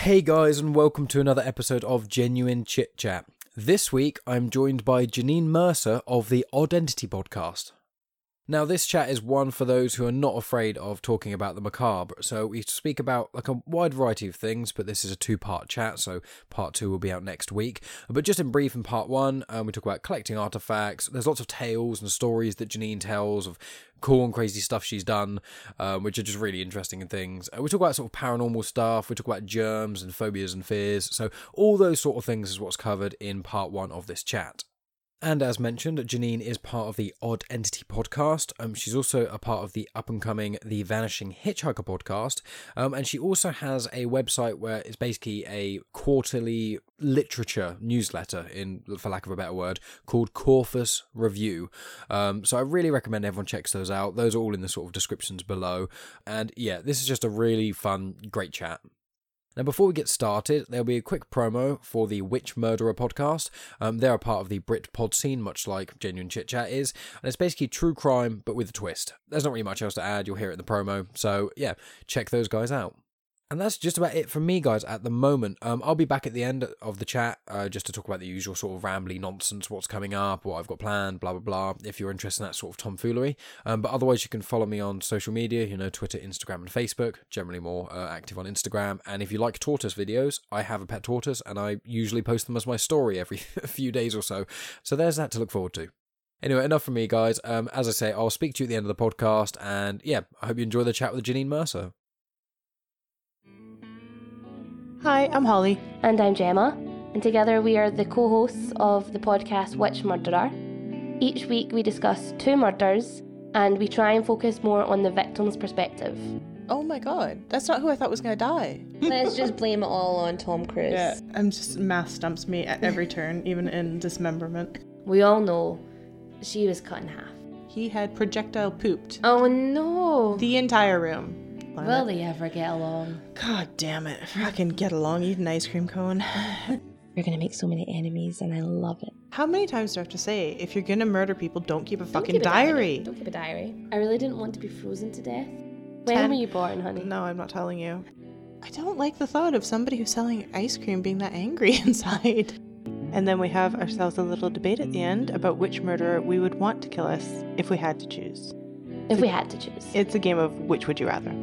Hey guys, and welcome to another episode of Genuine Chit Chat. This week I'm joined by Janine Mercer of the Odd Entity podcast. Now, this chat is one for those who are not afraid of talking about the macabre. So, we speak about like a wide variety of things, but this is a two part chat, so part two will be out next week. But just in brief, in part one, um, we talk about collecting artifacts. There's lots of tales and stories that Janine tells of cool and crazy stuff she's done, um, which are just really interesting things. Uh, we talk about sort of paranormal stuff, we talk about germs and phobias and fears. So, all those sort of things is what's covered in part one of this chat. And as mentioned, Janine is part of the Odd Entity podcast. Um, she's also a part of the up and coming The Vanishing Hitchhiker podcast. Um, and she also has a website where it's basically a quarterly literature newsletter, in for lack of a better word, called Corpus Review. Um, so I really recommend everyone checks those out. Those are all in the sort of descriptions below. And yeah, this is just a really fun, great chat. Now, before we get started, there'll be a quick promo for the Witch Murderer podcast. Um, they're a part of the Brit pod scene, much like Genuine Chit Chat is, and it's basically true crime but with a twist. There's not really much else to add, you'll hear it in the promo, so yeah, check those guys out. And that's just about it from me, guys, at the moment. Um, I'll be back at the end of the chat uh, just to talk about the usual sort of rambly nonsense, what's coming up, what I've got planned, blah, blah, blah, if you're interested in that sort of tomfoolery. Um, but otherwise, you can follow me on social media, you know, Twitter, Instagram, and Facebook, generally more uh, active on Instagram. And if you like tortoise videos, I have a pet tortoise, and I usually post them as my story every few days or so. So there's that to look forward to. Anyway, enough from me, guys. Um, as I say, I'll speak to you at the end of the podcast. And yeah, I hope you enjoy the chat with Janine Mercer. Hi, I'm Holly. And I'm Gemma, and together we are the co hosts of the podcast Witch Murderer. Each week we discuss two murders and we try and focus more on the victim's perspective. Oh my god, that's not who I thought was gonna die. Let's just blame it all on Tom Cruise. Yeah, I'm just math stumps me at every turn, even in dismemberment. We all know she was cut in half. He had projectile pooped Oh no! the entire room. Will they ever get along? God damn it. Fucking get along, eat an ice cream cone. You're gonna make so many enemies, and I love it. How many times do I have to say, if you're gonna murder people, don't keep a Don't fucking keep a diary? Don't keep a diary. I really didn't want to be frozen to death. When Ten- were you born, honey? No, I'm not telling you. I don't like the thought of somebody who's selling ice cream being that angry inside. And then we have ourselves a little debate at the end about which murderer we would want to kill us if we had to choose. If we had to choose. It's a game of which would you rather.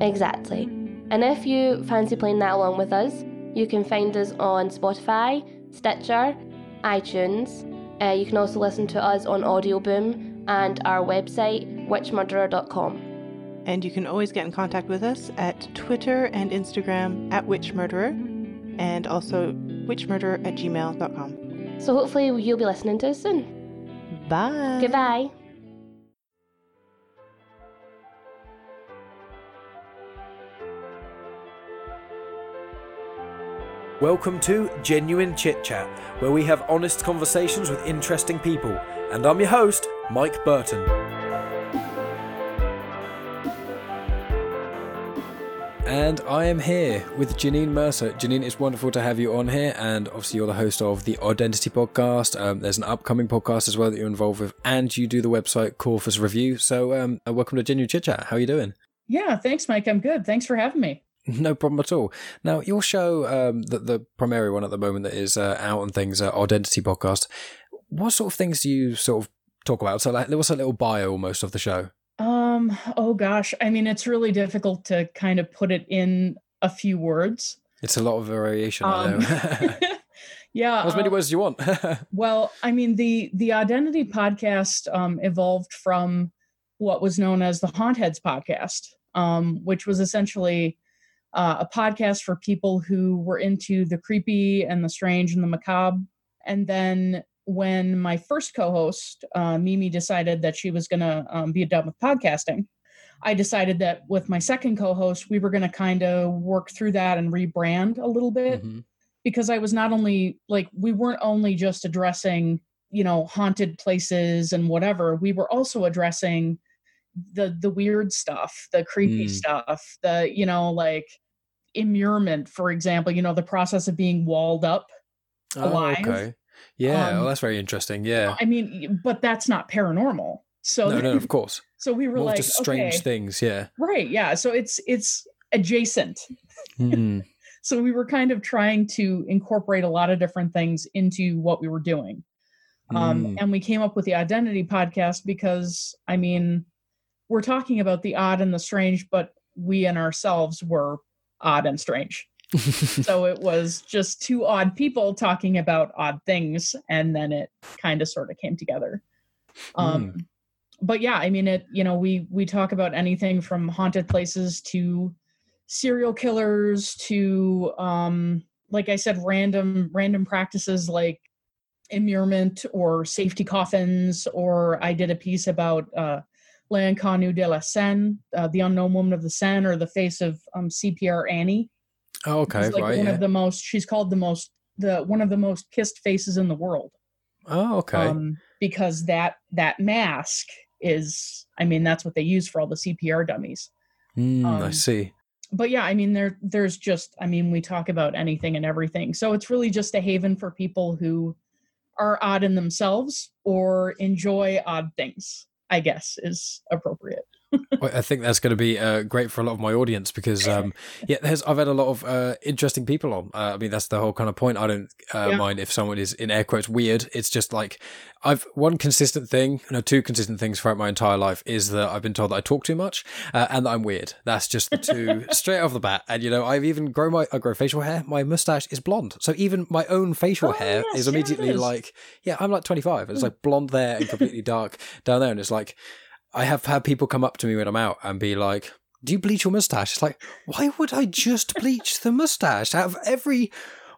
Exactly. And if you fancy playing that along with us, you can find us on Spotify, Stitcher, iTunes. Uh, you can also listen to us on Audioboom and our website, witchmurderer.com. And you can always get in contact with us at Twitter and Instagram at witchmurderer and also witchmurderer at gmail.com. So hopefully you'll be listening to us soon. Bye. Goodbye. Welcome to Genuine Chit Chat, where we have honest conversations with interesting people. And I'm your host, Mike Burton. And I am here with Janine Mercer. Janine, it's wonderful to have you on here. And obviously, you're the host of the Odd Entity podcast. Um, there's an upcoming podcast as well that you're involved with, and you do the website Corpus Review. So, um, uh, welcome to Genuine Chit Chat. How are you doing? Yeah, thanks, Mike. I'm good. Thanks for having me. No problem at all. Now, your show, um, the, the primary one at the moment that is uh, out and things, uh, Odd Entity podcast. What sort of things do you sort of talk about? So, like, what's a little bio almost of the show? Um, oh gosh, I mean, it's really difficult to kind of put it in a few words. It's a lot of variation. I Um, know. yeah. as many um, words as you want. Well, I mean, the the Odd Entity podcast um, evolved from what was known as the Haunt Heads podcast, um, which was essentially uh, a podcast for people who were into the creepy and the strange and the macabre. And then when my first co-host uh, Mimi decided that she was going to um, be done with podcasting, I decided that with my second co-host, we were going to kind of work through that and rebrand a little bit Mhm. because I was not only like we weren't only just addressing you know haunted places and whatever we were also addressing the the weird stuff the creepy Mm. stuff the you know like immurement for example you know the process of being walled up Oh, okay. Yeah, Um, well, that's very interesting. Yeah. i mean but that's not paranormal so No, no, of course. so we were More like just strange okay, things. Yeah. right yeah so it's it's adjacent Mm. so we were kind of trying to incorporate a lot of different things into what we were doing. Um, Mm. and we came up with the Odd Entity podcast because I mean, we're talking about the odd and the strange, but we and ourselves were odd and strange. so it was just two odd people talking about odd things, and then it kind of sort of came together. Um, But yeah, I mean, it. You know, we we talk about anything from haunted places to serial killers to, um, like I said, random random practices like immurement or safety coffins. Or I did a piece about uh, L'inconnue de la Seine, uh, the unknown woman of the Seine, or the face of um, CPR Annie. oh, okay, She's like right. one Yeah. of the most she's called the most the one of the most kissed faces in the world oh, okay. um because that that mask is i mean that's what they use for all the cpr dummies Mm, I um, see. but yeah i mean there there's just i mean we talk about anything and everything so it's really just a haven for people who are odd in themselves or enjoy odd things i guess is appropriate Well, I think that's going to be uh, great for a lot of my audience because, um, yeah, there's I've had a lot of uh, interesting people on. Uh, I mean, that's the whole kind of point. I don't uh, Yeah. mind if someone is in air quotes weird. It's just like I've one consistent thing, no, two consistent things throughout my entire life is that I've been told that I talk too much uh, and that I'm weird. That's just the two straight off the bat. And you know, I've even grown my I grow facial hair. My mustache is blonde, so even my own facial Oh, hair yes, is yeah, immediately is. like, yeah, I'm like 25. It's like blonde there and completely dark down there, and it's like. I have had people come up to me when I'm out and be like, "Do you bleach your mustache?" It's like, why would I just bleach the mustache out of every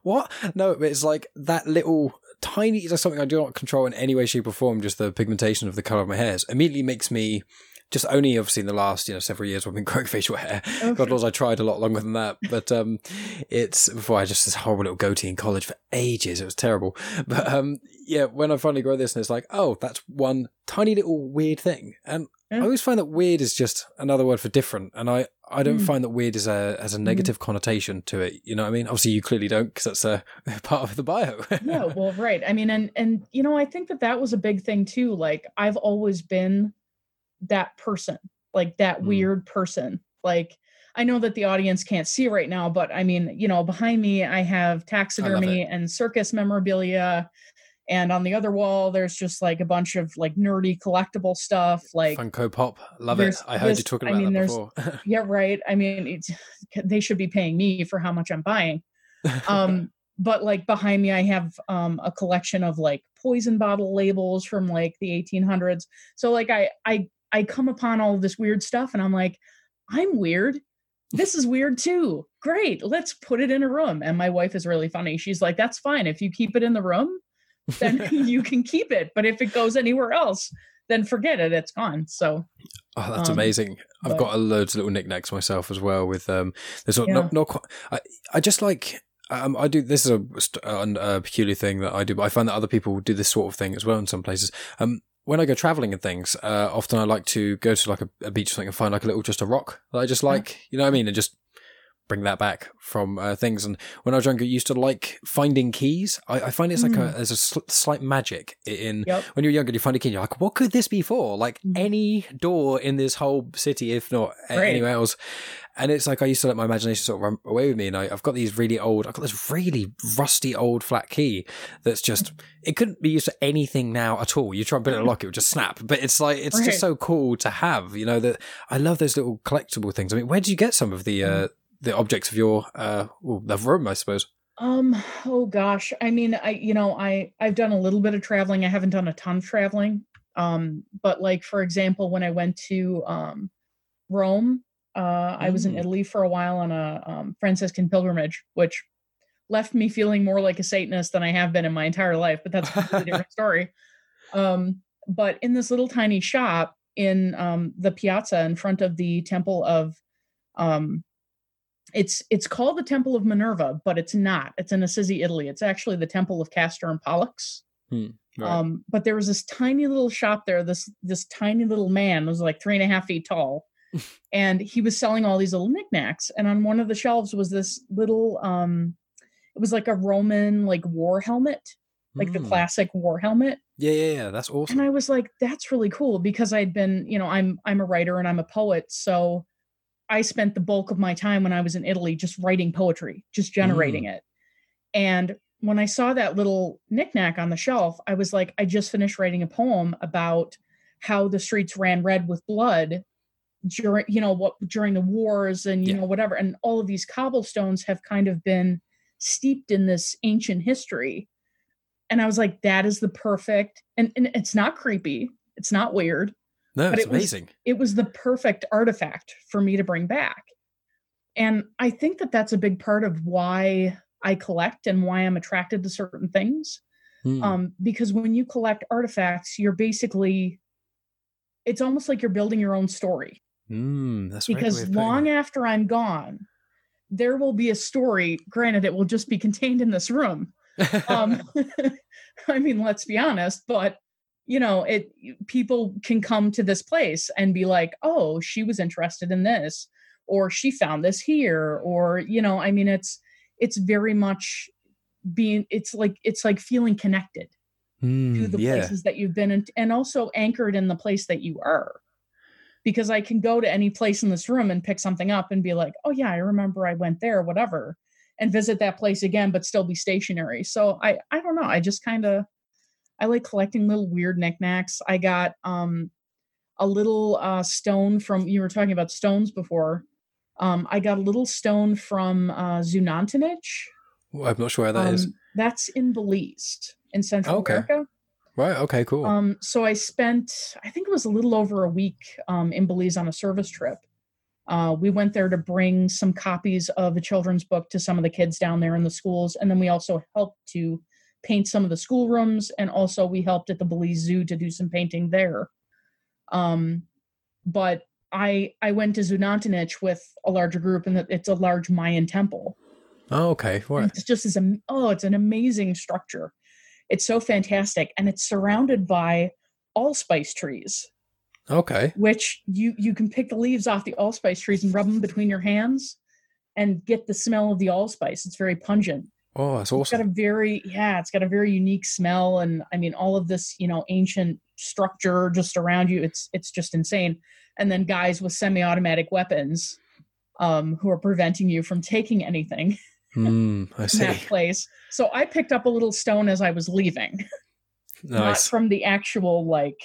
what? No, it's like that little tiny. It's something I do not control in any way, shape, or form. Just the pigmentation of the color of my hairs immediately makes me. Just only obviously in the last you know several years I've been growing facial hair. Oh, God knows I tried a lot longer than that, but um, it's before I just this horrible little goatee in college for ages. It was terrible, but um, yeah, when I finally grow this, and it's like, oh, that's one tiny little weird thing, and Yeah. I always find that weird is just another word for different, and I I don't Mm. find that weird is a has a negative connotation to it. You know what I mean? Obviously, you clearly don't because that's a part of the bio. yeah well right i mean and and you know i think that that was a big thing too like i've always been that person like that Mm. weird person. Like i know that the audience can't see right now but i mean you know behind me i have taxidermy and circus memorabilia. And on the other wall there's just like a bunch of like nerdy collectible stuff like Funko Pop, love it. I heard you there's- talking I about mean, that before. yeah right? I mean it's they should be paying me for how much i'm buying. Um but like behind me i have um a collection of like poison bottle labels from like the 1800s so like i i i come upon all this weird stuff and i'm like i'm weird this is weird too great let's put it in a room and my wife is really funny she's like that's fine if you keep it in the room then you can keep it but if it goes anywhere else then forget it it's gone so Oh, that's Um, amazing! I've but- got a loads of little knickknacks myself as well. With um, there's not, Yeah. not, not quite. I, I just like um, I do. This is a, a, a peculiar thing that I do, but I find that other people do this sort of thing as well in some places. Um, when I go traveling and things, uh, often I like to go to like a, a beach or something and find like a little just a rock that I just like. You know what I mean? And just bring that back from uh, things. And when I was younger, I used to like finding keys. I, I find it's like a there's a sl- slight magic in yep when you're younger, you find a key, and you're like, what could this be for? Like Mhm. any door in this whole city, if not anywhere else. And it's like I used to let my imagination sort of run away with me. And I, I've got these really old, I've got this really rusty old flat key that's just, it couldn't be used for anything now at all. You try and put it in a lock, it would just snap. But it's like, it's Right. just so cool to have, you know, that I love those little collectible things. I mean, where did you get some of the, uh, the objects of your, uh, well, the room, I suppose? Um, oh gosh. I mean, I you know, I I've done a little bit of traveling. I haven't done a ton of traveling. Um, but like for example, when I went to um Rome, uh I was in Mm. Italy for a while on a um Franciscan pilgrimage, which left me feeling more like a Satanist than I have been in my entire life, but that's a completely different story. Um, but in this little tiny shop in um the piazza in front of the temple of um it's it's called the Temple of Minerva, but it's not. It's in Assisi, Italy. It's actually the Temple of Castor and Pollux. Right. Um, but there was this tiny little shop there. This this tiny little man was like three and a half feet tall, and he was selling all these little knickknacks. And on one of the shelves was this little. Um, it was like a Roman like war helmet, like the Mm. classic war helmet. Yeah, yeah, yeah. That's awesome. And I was like, that's really cool because I'd been, you know, I'm I'm a writer and I'm a poet, so I spent the bulk of my time when I was in Italy just writing poetry, just generating it. And when I saw that little knickknack on the shelf, I was like, I just finished writing a poem about how the streets ran red with blood during, you know, what during the wars and you Yeah. know whatever. And all of these cobblestones have kind of been steeped in this ancient history. And I was like, that is the perfect, and, and it's not creepy, it's not weird No, But it's it was- amazing. it was the perfect artifact for me to bring back. And I think that that's a big part of why I collect and why I'm attracted to certain things. Hmm. Um, because when you collect artifacts, you're basically, it's almost like you're building your own story. Mm, that's a great way Because putting long it. after I'm gone, there will be a story. Granted, it will just be contained in this room. Um, I mean, let's be honest, but you know, it people can come to this place and be like, "Oh, she was interested in this," or "She found this here," or you know, I mean, it's it's very much being. It's like it's like feeling connected to Mm, the yeah. places that you've been in, and also anchored in the place that you are. Because I can go to any place in this room and pick something up and be like, "Oh yeah, I remember I went there," whatever, and visit that place again, but still be stationary. So I I don't know. I just kind of I like collecting little weird knickknacks. I got um a little uh stone from you were talking about stones before. Um, I got a little stone from uh, Xunantunich. Well, I'm not sure where that is. Um, That's in Belize in Central Okay. America. Right. Okay. Cool. Um, so I spent, I think it was a little over a week um, in Belize on a service trip. Uh, we went there to bring some copies of the children's book to some of the kids down there in the schools, and then we also helped to paint some of the schoolrooms, and also we helped at the Belize Zoo to do some painting there. Um, but I I went to Xunantunich with a larger group, and it's a large Mayan temple. oh, okay. Right. It's just as a oh, it's an amazing structure. It's so fantastic, and it's surrounded by allspice trees, Okay. which you you can pick the leaves off the allspice trees and rub them between your hands, and get the smell of the allspice. It's very pungent. Oh, that's awesome. It's got a very yeah, it's got a very unique smell, and I mean all of this you know ancient structure just around you. It's it's just insane. And then guys with semi-automatic weapons, um, who are preventing you from taking anything Mm, I see. that place. So I picked up a little stone as I was leaving, not from the actual like,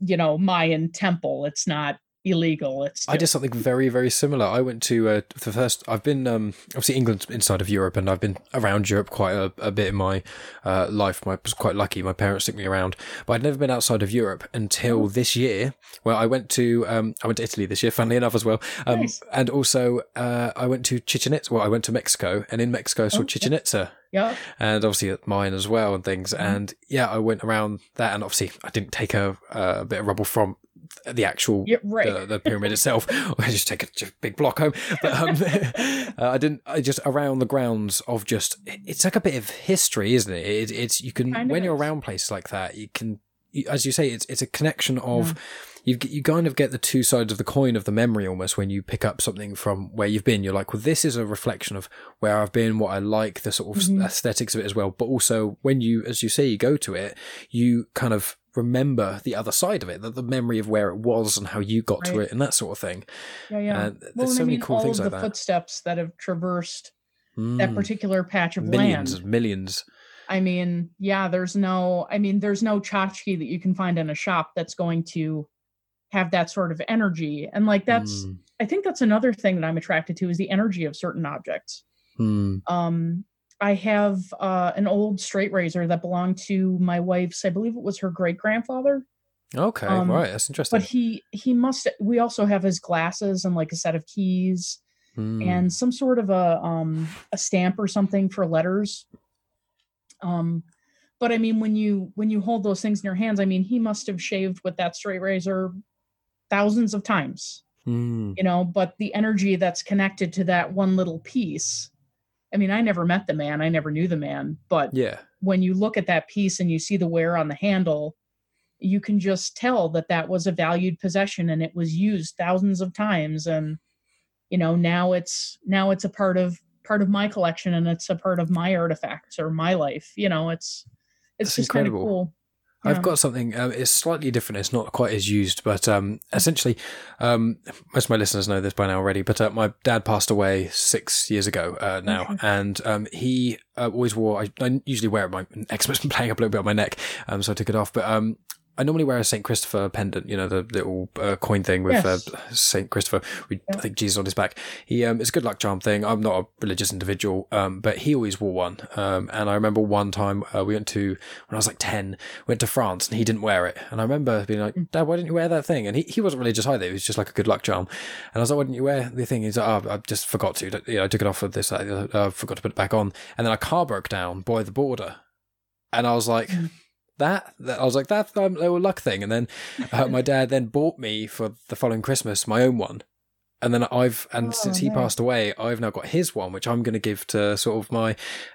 you know, Mayan temple. It's not illegal. It's I did something very, very similar. I went to uh, the first. I've been um, obviously England's inside of Europe, and I've been around Europe quite a, a bit in my uh, life. My, I was quite lucky. My parents took me around, but I'd never been outside of Europe until this year. Well, I went to um, I went to Italy this year, funnily enough as well, um, Nice. and also uh, I went to Chichen Itza. Well, I went to Mexico, and in Mexico I saw Oh, Chichen Itza, yeah. and obviously at mine as well and things. Mhm. And yeah, I went around that, and obviously I didn't take a, a bit of rubble from the actual Yeah, right. the, the pyramid itself. I just take a big block home, but um, uh, I didn't. I just around the grounds of just. It's like a bit of history, isn't it? it it's you can Kind when you're is. around places like that, you can, you, as you say, it's it's a connection of. You you kind of get the two sides of the coin of the memory almost when you pick up something from where you've been. You're like, well, this is a reflection of where I've been, what I like, the sort of Mhm. aesthetics of it as well. But also when you, as you say, you go to it, you kind of remember the other side of it, that the memory of where it was and how you got to it and that sort of thing. Yeah, yeah. And there's well, so I many mean, cool all things of like the that. footsteps that have traversed that Mm. particular patch of millions land. and millions. I mean, yeah, there's no, I mean, there's no tchotchke that you can find in a shop that's going to have that sort of energy. And like, that's, Mm. I think that's another thing that I'm attracted to is the energy of certain objects. Mm. Um, I have uh, an old straight razor that belonged to my wife's, I believe it was her great grandfather. Okay, Um, right. That's interesting. But he, he must, we also have his glasses and like a set of keys Mm. and some sort of a um a stamp or something for letters um but i mean when you when you hold those things in your hands i mean he must have shaved with that straight razor thousands of times Mm. you know but the energy that's connected to that one little piece i mean i never met the man i never knew the man but Yeah. when you look at that piece and you see the wear on the handle you can just tell that that was a valued possession and it was used thousands of times and you know now it's now it's a part of part of my collection and it's a part of my artifacts or my life you know it's it's That's just kind of incredible. Cool I've got something. Uh, it's slightly different. It's not quite as used, but um, essentially, um, most of my listeners know this by now already. But uh, my dad passed away six years ago uh, now, Okay. and um, he uh, always wore. I, I usually wear it. My eczema's been playing up a little bit on my neck, um, so I took it off. But um, I normally wear a Saint Christopher pendant. You know, the little uh, coin thing with Yes. uh, Saint Christopher. We, I think Jesus on his back. He um, it's a good luck charm thing. I'm not a religious individual, um, but he always wore one. Um, and I remember one time uh, we went to when I was like ten, went to France and he didn't wear it. And I remember being like, Mm. Dad, why didn't you wear that thing? And he, he wasn't religious either. It was just like a good luck charm. And I was like, why didn't you wear the thing? He's like, oh, I just forgot to. You know, I took it off of this. I uh, forgot to put it back on. And then a car broke down by the border. And I was like, Mm. That, that I was like, that's a little luck thing. And then uh, my dad then bought me for the following Christmas my own one. And then I've, and Oh, since he passed away, I've now got his one, which I'm going to give to sort of my,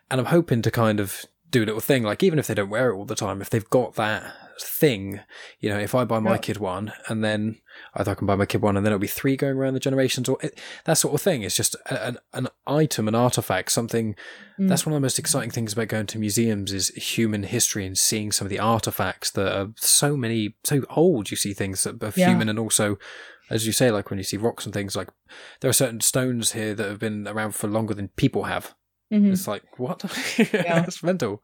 and I'm hoping to kind of do a little thing. Like, even if they don't wear it all the time, if they've got that thing, you know, if I buy my Yeah. kid one and then I can buy my kid one and then it'll be three going around the generations or it, that sort of thing. It's just an, an item, an artifact, something Mm. that's one of the most exciting things about going to museums is human history and seeing some of the artifacts that are so many, so old. You see things that are Yeah. human and also, as you say, like when you see rocks and things, like there are certain stones here that have been around for longer than people have. Mhm. It's like, what? Yeah. That's mental.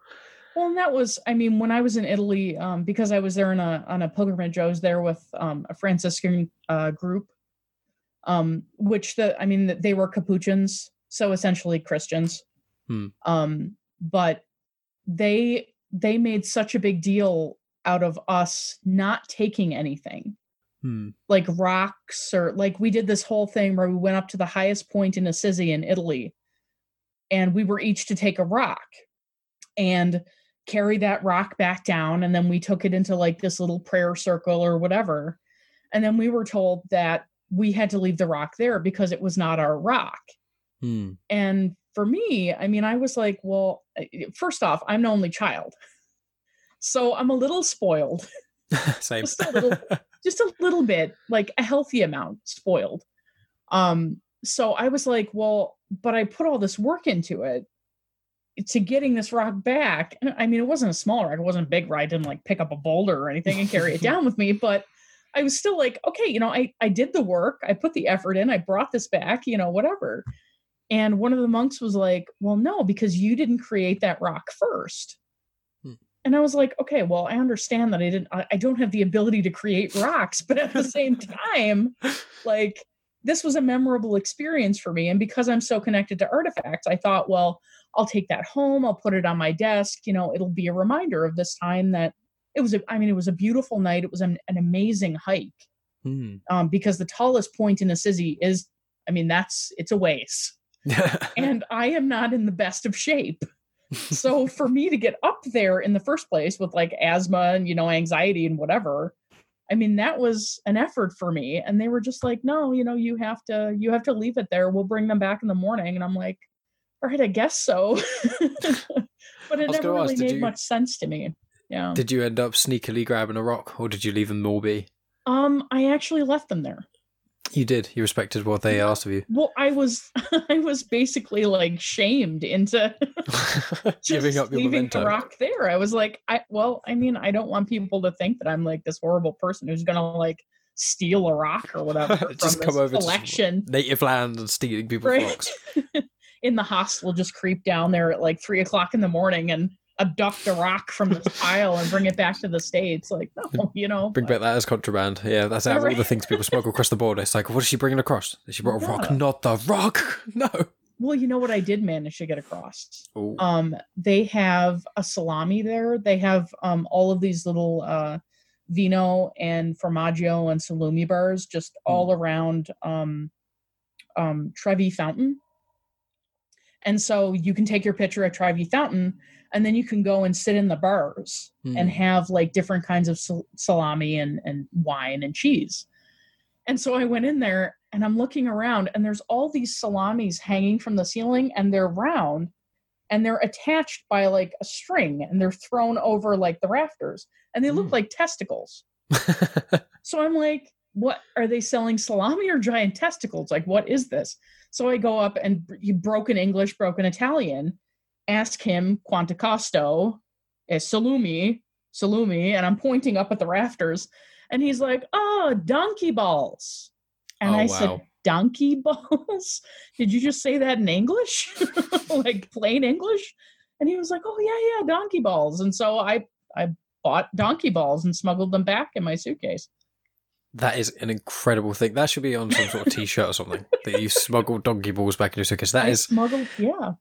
Well, and that was, I mean, when I was in Italy, um, because I was there on a on a pilgrimage, I was there with um, a Franciscan uh, group, um, which the, I mean, they were Capuchins, so essentially Christians. Hmm. Um, but they they made such a big deal out of us not taking anything, Hmm. like rocks or like we did this whole thing where we went up to the highest point in Assisi in Italy, and we were each to take a rock, and carry that rock back down and then we took it into like this little prayer circle or whatever. And then we were told that we had to leave the rock there because it was not our rock. Hmm. and for me i mean i was like well first off i'm an only child. So i'm a little spoiled. Same. Just a little- just a little bit like a healthy amount spoiled. Um so i was like well but i put all this work into it to getting this rock back i mean it wasn't a small rock it wasn't a big rock i didn't like pick up a boulder or anything and carry it down with me but i was still like okay you know i i did the work i put the effort in i brought this back you know whatever and one of the monks was like well no because you didn't create that rock first Hmm. and i was like okay well i understand that i didn't I, I don't have the ability to create rocks but at the same time like this was a memorable experience for me and because i'm so connected to artifacts i thought well i'll take that home i'll put it on my desk you know it'll be a reminder of this time that it was a, i mean it was a beautiful night it was an, an amazing hike Hmm. um, because the tallest point in assisi is i mean that's it's a ways and I am not in the best of shape. so for me to get up there in the first place with like asthma and you know anxiety and whatever, I mean that was an effort for me. And they were just like, no, you know, you have to you have to leave it there. We'll bring them back in the morning. And I'm like, all right, I guess so. but it never gonna ask, really made you- much sense to me. Yeah. Did you end up sneakily grabbing a rock or did you leave them all be? um, I actually left them there. You did. You respected what they asked of you. Well, I was I was basically like shamed into Giving up your leaving memento. rock there. I was like, I well, I mean, I don't want people to think that I'm like this horrible person who's gonna like steal a rock or whatever Just from come this over to collection native land and stealing people's Right. rocks. in the hostel. Just creep down there at like three o'clock in the morning and abduct a rock from this pile and bring it back to the states. Like, no, you know. Bring back that as contraband. Yeah, that's out of all the things people smuggle across the border. It's like, what is she bringing across? She brought a rock, not the rock. No. Well, you know what I did manage to get across. Ooh. um they have a salami there they have um all of these little uh vino and formaggio and salumi bars just all around um um trevi fountain and so you can take your picture at trevi fountain and then you can go and sit in the bars and Hmm. have like different kinds of sal- salami and and wine and cheese and so i went in there and i'm looking around and there's all these salamis hanging from the ceiling and they're round and they're attached by like a string and they're thrown over like the rafters and they look Mm. like testicles so i'm like what are they selling salami or giant testicles like what is this so i go up and br- broken english broken italian ask him quanto costo is eh, salumi salumi and I'm pointing up at the rafters and he's like, "Oh, donkey balls." And Oh, I wow. said, "Donkey balls? Did you just say that in English? like plain English?" And he was like, "Oh, yeah, yeah, donkey balls." And so I I bought donkey balls and smuggled them back in my suitcase. That is an incredible thing. That should be on some sort of t-shirt or something. that you smuggled donkey balls back in your suitcase. That I is smuggled, yeah.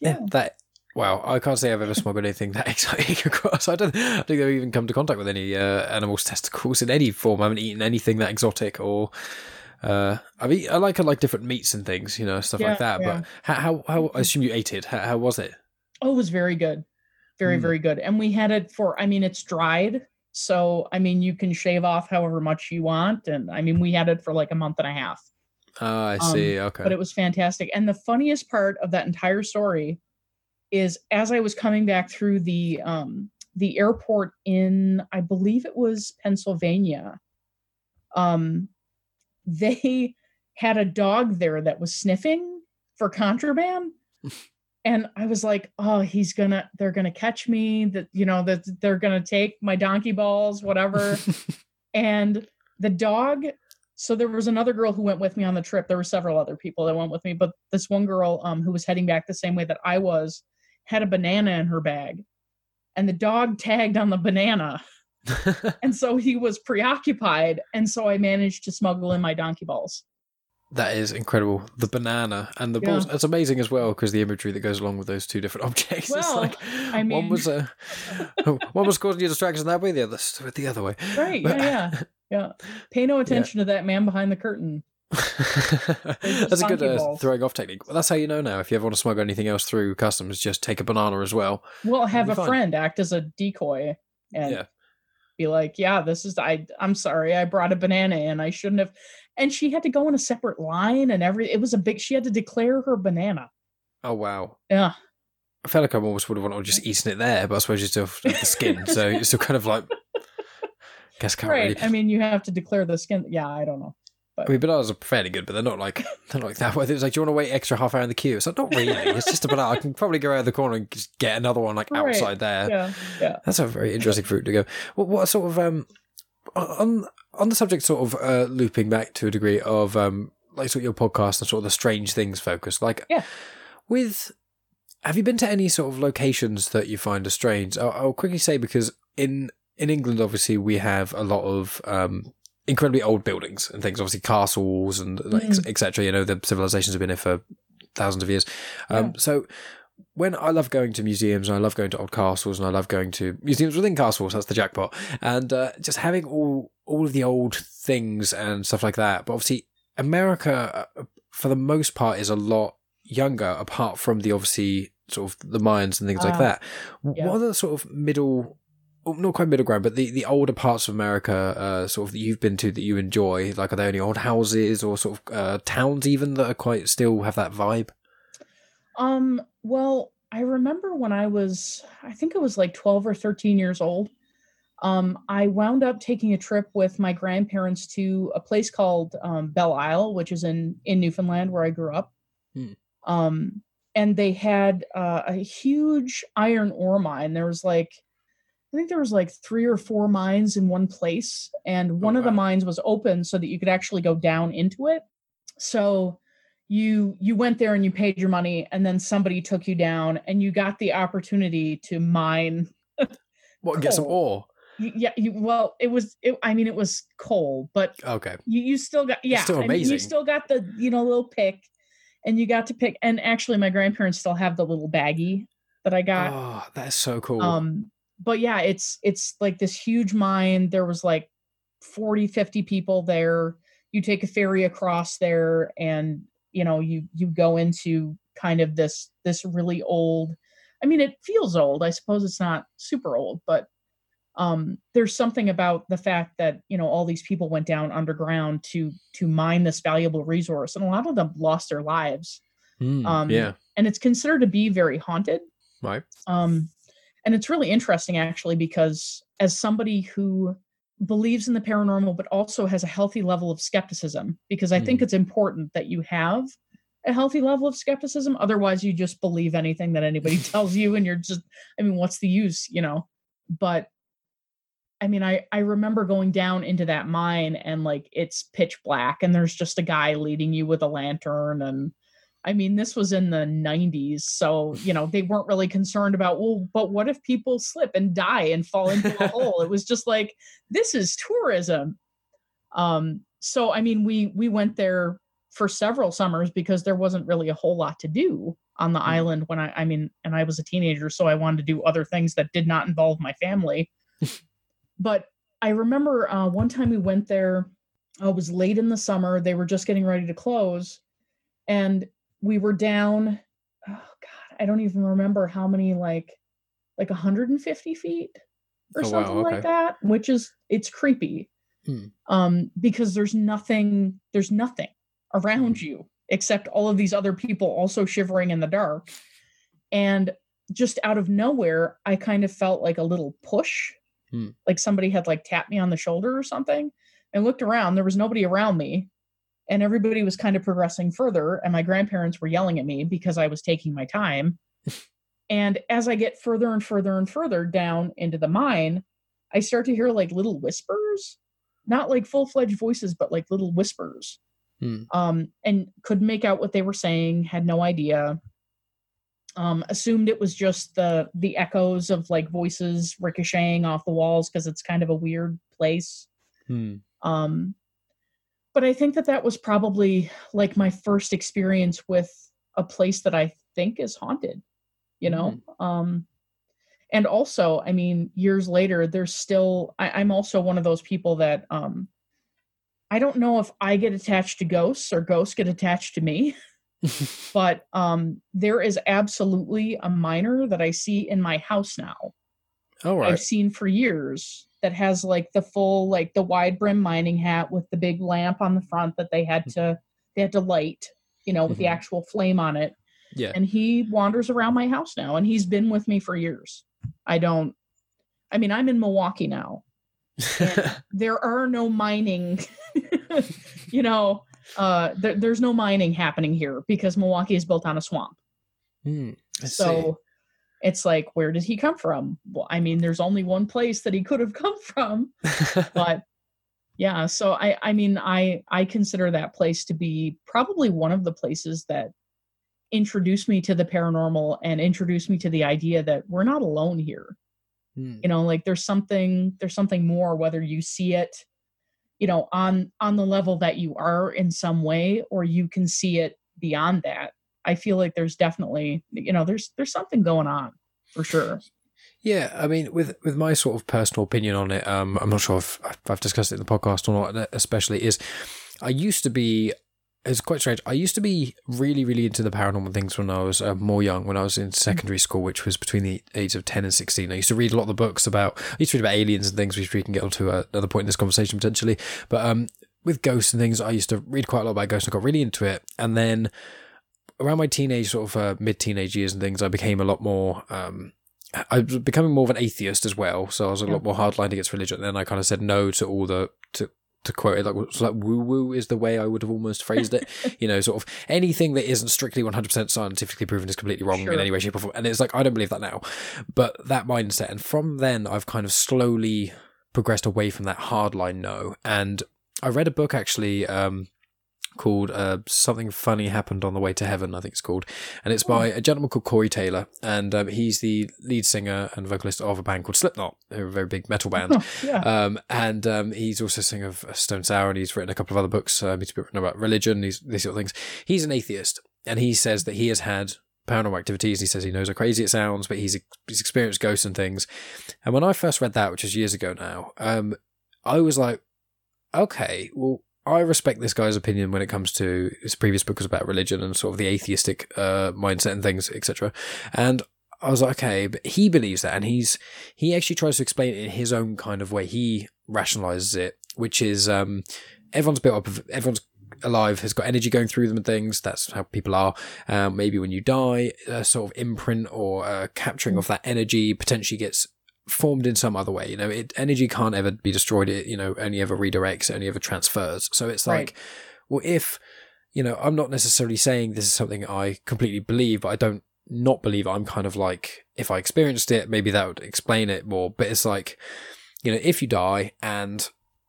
yeah. That wow. I can't say I've ever smuggled anything that exciting across. I don't. I don't think I've even come to contact with any uh, animals' testicles in any form. I haven't eaten anything that exotic or. Uh, I mean, I like I like different meats and things, you know, stuff Yeah, like that. yeah. But how, how, how? I assume you ate it. How, how was it? Oh, it was very good. Very, Hmm. very good. And we had it for, I mean, it's dried. So, I mean, you can shave off however much you want. And I mean, we had it for like a month and a half, Ah, I Um, see. okay. but it was fantastic. And the funniest part of that entire story is as I was coming back through the, um, the airport in, I believe it was Pennsylvania, um, they had a dog there that was sniffing for contraband. And i was like oh he's gonna they're gonna catch me that you know that they're gonna take my donkey balls whatever. And the dog so there was another girl who went with me on the trip. There were several other people that went with me but this one girl um, who was heading back the same way that i was had a banana in her bag and the dog tagged on the banana and so he was preoccupied and so i managed to smuggle in my donkey balls That is incredible. The banana and the Yeah. balls. It's amazing as well because the imagery that goes along with those two different objects. it's Well, like I one mean- was uh, one was causing you distraction that way, the other the other way. right But- yeah yeah yeah pay no attention to that man behind the curtain that's a good uh, throwing off technique. Well, that's how you know now. If you ever want to smuggle anything else through customs, just take a banana as well. Well, have a fine. friend act as a decoy and Yeah. be like, "Yeah, this is I. I'm sorry, I brought a banana and I shouldn't have." And she had to go in a separate line and every. It was a big. She had to declare her banana. Oh wow. Yeah, I felt like I almost would have wanted to just eating it there, but I suppose you still have the skin, so you're still kind of like. Guess can't right. really. I mean, you have to declare the skin. Yeah, I don't know. I mean, bananas are fairly good, but they're not like they're not like that. Whether it's like, do you want to wait extra half hour in the queue? It's like not really. It's just a banana. I can probably go around the corner and just get another one like Right. outside there. Yeah, yeah. That's a very interesting fruit to go. What, what sort of um on on the subject, sort of uh, looping back to a degree of um like sort of your podcast and sort of the strange things focus. Like, Yeah. with have you been to any sort of locations that you find are strange? I'll, I'll quickly say because in in England, obviously, we have a lot of um incredibly old buildings and things. Obviously, castles and like, Mm. etc. You know, the civilizations have been here for thousands of years. Um, Yeah. So when I love going to museums and I love going to old castles and I love going to museums within castles, that's the jackpot. And uh, just having all all of the old things and stuff like that. But obviously, America, uh, for the most part, is a lot younger, apart from the obviously sort of the mines and things like Ah, that. Yeah. What are the sort of middle? Well, Not quite middle ground, but the, the older parts of America, uh, sort of that you've been to that you enjoy. Like, are there any old houses or sort of uh, towns even that are quite still have that vibe? Um, well, I remember when I was, I think it was like 12 or 13 years old. Um, I wound up taking a trip with my grandparents to a place called um, Belle Isle, which is in in Newfoundland where I grew up. Hmm. Um, and they had uh, a huge iron ore mine. There was like, I think there was like three or four mines in one place, and one of the mines was open so that you could actually go down into it. So you you went there and you paid your money and then somebody took you down and you got the opportunity to mine What, get some ore? yeah you, well it was it, i mean it was coal but Okay. you, you still got yeah still I mean, you still got the you know little pick and you got to pick and actually my grandparents still have the little baggie that i got Oh, that is so cool. um but yeah it's it's like this huge mine there was like 40 50 people there you take a ferry across there and you know you you go into kind of this this really old i mean it feels old i suppose it's not super old but um there's something about the fact that you know all these people went down underground to to mine this valuable resource and a lot of them lost their lives Hmm, um, yeah. and it's considered to be very haunted Right. um, and it's really interesting actually because as somebody who believes in the paranormal but also has a healthy level of skepticism because i think Mm. it's important that you have a healthy level of skepticism otherwise you just believe anything that anybody tells you and you're just i mean what's the use you know but I mean, I I remember going down into that mine and like it's pitch black and there's just a guy leading you with a lantern and I mean, this was in the 90s, so you know they weren't really concerned about well, but what if people slip and die and fall into a hole? It was just like this is tourism. Um, so I mean, we we went there for several summers because there wasn't really a whole lot to do on the Mhm. island when I I mean, and I was a teenager, so I wanted to do other things that did not involve my family. but I remember uh, one time we went there. uh, it was late in the summer. They were just getting ready to close, and we were down. Oh God, I don't even remember how many like like 150 feet or Oh, wow, something okay. like that, which is it's creepy. Hmm. Um, because there's nothing, there's nothing around Hmm. you except all of these other people also shivering in the dark. And just out of nowhere, I kind of felt like a little push, Hmm. like somebody had like tapped me on the shoulder or something. and looked around, there was nobody around me, and everybody was kind of progressing further. And my grandparents were yelling at me because I was taking my time. and as I get further and further and further down into the mine, I start to hear like little whispers, not like full fledged voices, but like little whispers. Hmm. Um, and couldn't make out what they were saying, had no idea. Um, assumed it was just the the echoes of like voices ricocheting off the walls because it's kind of a weird place. Hmm. Um, but I think that that was probably like my first experience with a place that I think is haunted, you know? Um, and also, I mean, years later, there's still, I, I'm also one of those people that, um, I don't know if I get attached to ghosts or ghosts get attached to me, but um, there is absolutely a miner that I see in my house now. All right. I've seen for years that has like the full like the wide brim mining hat with the big lamp on the front that they had to they had to light, you know, with the Mhm. actual flame on it. Yeah. And he wanders around my house now and he's been with me for years. I don't I mean, I'm in Milwaukee now. There are no mining you know, uh there, there's no mining happening here because Milwaukee is built on a swamp. Hmm. I see. It's like, where did he come from? Well, I mean, there's only one place that he could have come from, but yeah. So I, I mean, I, I consider that place to be probably one of the places that introduced me to the paranormal and introduced me to the idea that we're not alone here. Hmm. You know, like there's something, there's something more, whether you see it, you know, on on the level that you are in some way, or you can see it beyond that. I feel like there's definitely, you know, there's there's something going on for sure. Yeah, I mean, with with my sort of personal opinion on it, um, I'm not sure if I've- I've discussed it in the podcast or not. Especially is, I used to be. It's quite strange. I used to be really, really into the paranormal things when I was uh, more young. When I was in secondary school, which was between the age of ten and sixteen, I used to read a lot of the books about. I used to read about aliens and things, which we can get onto at another point in this conversation potentially. But um, with ghosts and things, I used to read quite a lot about ghosts. and I got really into it, and then around my teenage sort of uh, mid teenage years and things, I became a lot more. Um, I was becoming more of an atheist as well, so I was a Yeah. lot more hardline against religion. And then I kind of said no to all the to to quote it like like woo woo is the way I would have almost phrased it. you know, sort of anything that isn't strictly one hundred percent scientifically proven is completely wrong Sure. in any way, shape, or form. And it's like I don't believe that now, but that mindset. And from then, I've kind of slowly progressed away from that hardline no. And I read a book actually. Um, called uh, Something Funny Happened on the Way to Heaven, I think it's called. And it's by a gentleman called Corey Taylor. And um, he's the lead singer and vocalist of a band called Slipknot. They're a very big metal band. yeah. Um, and um, he's also a singer of Stone Sour and he's written a couple of other books. Um, he's written about religion, these, these sort of things. He's an atheist and he says that he has had paranormal activities. He says he knows how crazy it sounds, but he's, he's experienced ghosts and things. And when I first read that, which was years ago now, um, I was like, okay, well, I respect this guy's opinion when it comes to his previous book was about religion and sort of the atheistic uh, mindset and things, etc. And I was like, okay, but he believes that, and he's he actually tries to explain it in his own kind of way. He rationalizes it, which is um, everyone's built up of everyone's alive has got energy going through them and things. That's how people are. Um, maybe when you die, a sort of imprint or uh, capturing of that energy potentially gets formed in some other way. You know, it, energy can't ever be destroyed. It you know only ever redirects, only ever transfers. So it's Right. like, well, if you know, I'm not necessarily saying this is something I completely believe, but I don't not believe. I'm kind of like, if I experienced it, maybe that would explain it more. But it's like, you know, if you die and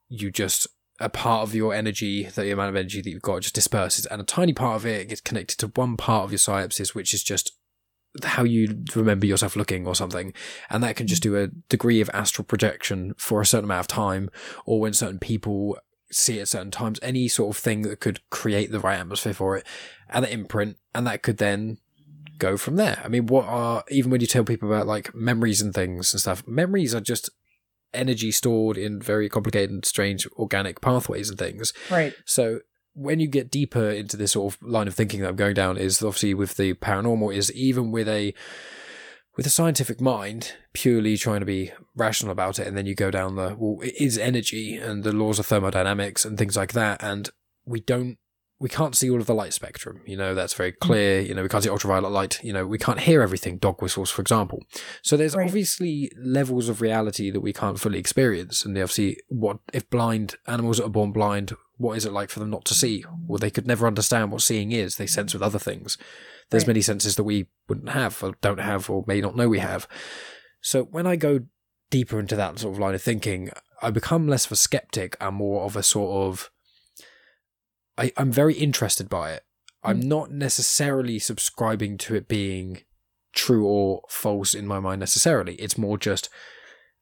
you just a part of your energy, the amount of energy that you've got just disperses, and a tiny part of it gets connected to one part of your synapses, which is just how you remember yourself looking or something. And that can just do a degree of astral projection for a certain amount of time, or when certain people see it at certain times, any sort of thing that could create the right atmosphere for it, and the imprint, and that could then go from there. I mean, what are, even when you tell people about like memories and things and stuff, memories are just energy stored in very complicated, strange organic pathways and things. Right. So when you get deeper into this sort of line of thinking that I'm going down, is obviously with the paranormal, is even with a with a scientific mind, purely trying to be rational about it, and then you go down the well, it is energy and the laws of thermodynamics and things like that, and we don't we can't see all of the light spectrum. You know, that's very mm. clear. You know, we can't see ultraviolet light. You know, we can't hear everything, dog whistles, for example. So there's Right. obviously levels of reality that we can't fully experience. And obviously, what if blind animals that are born blind, what is it like for them not to see? Well, they could never understand what seeing is. They sense with other things. There's Right. many senses that we wouldn't have, or don't have, or may not know we have. So when I go deeper into that sort of line of thinking, I become less of a skeptic and more of a sort of I, I'm very interested by it. I'm mm. not necessarily subscribing to it being true or false in my mind necessarily. It's more just,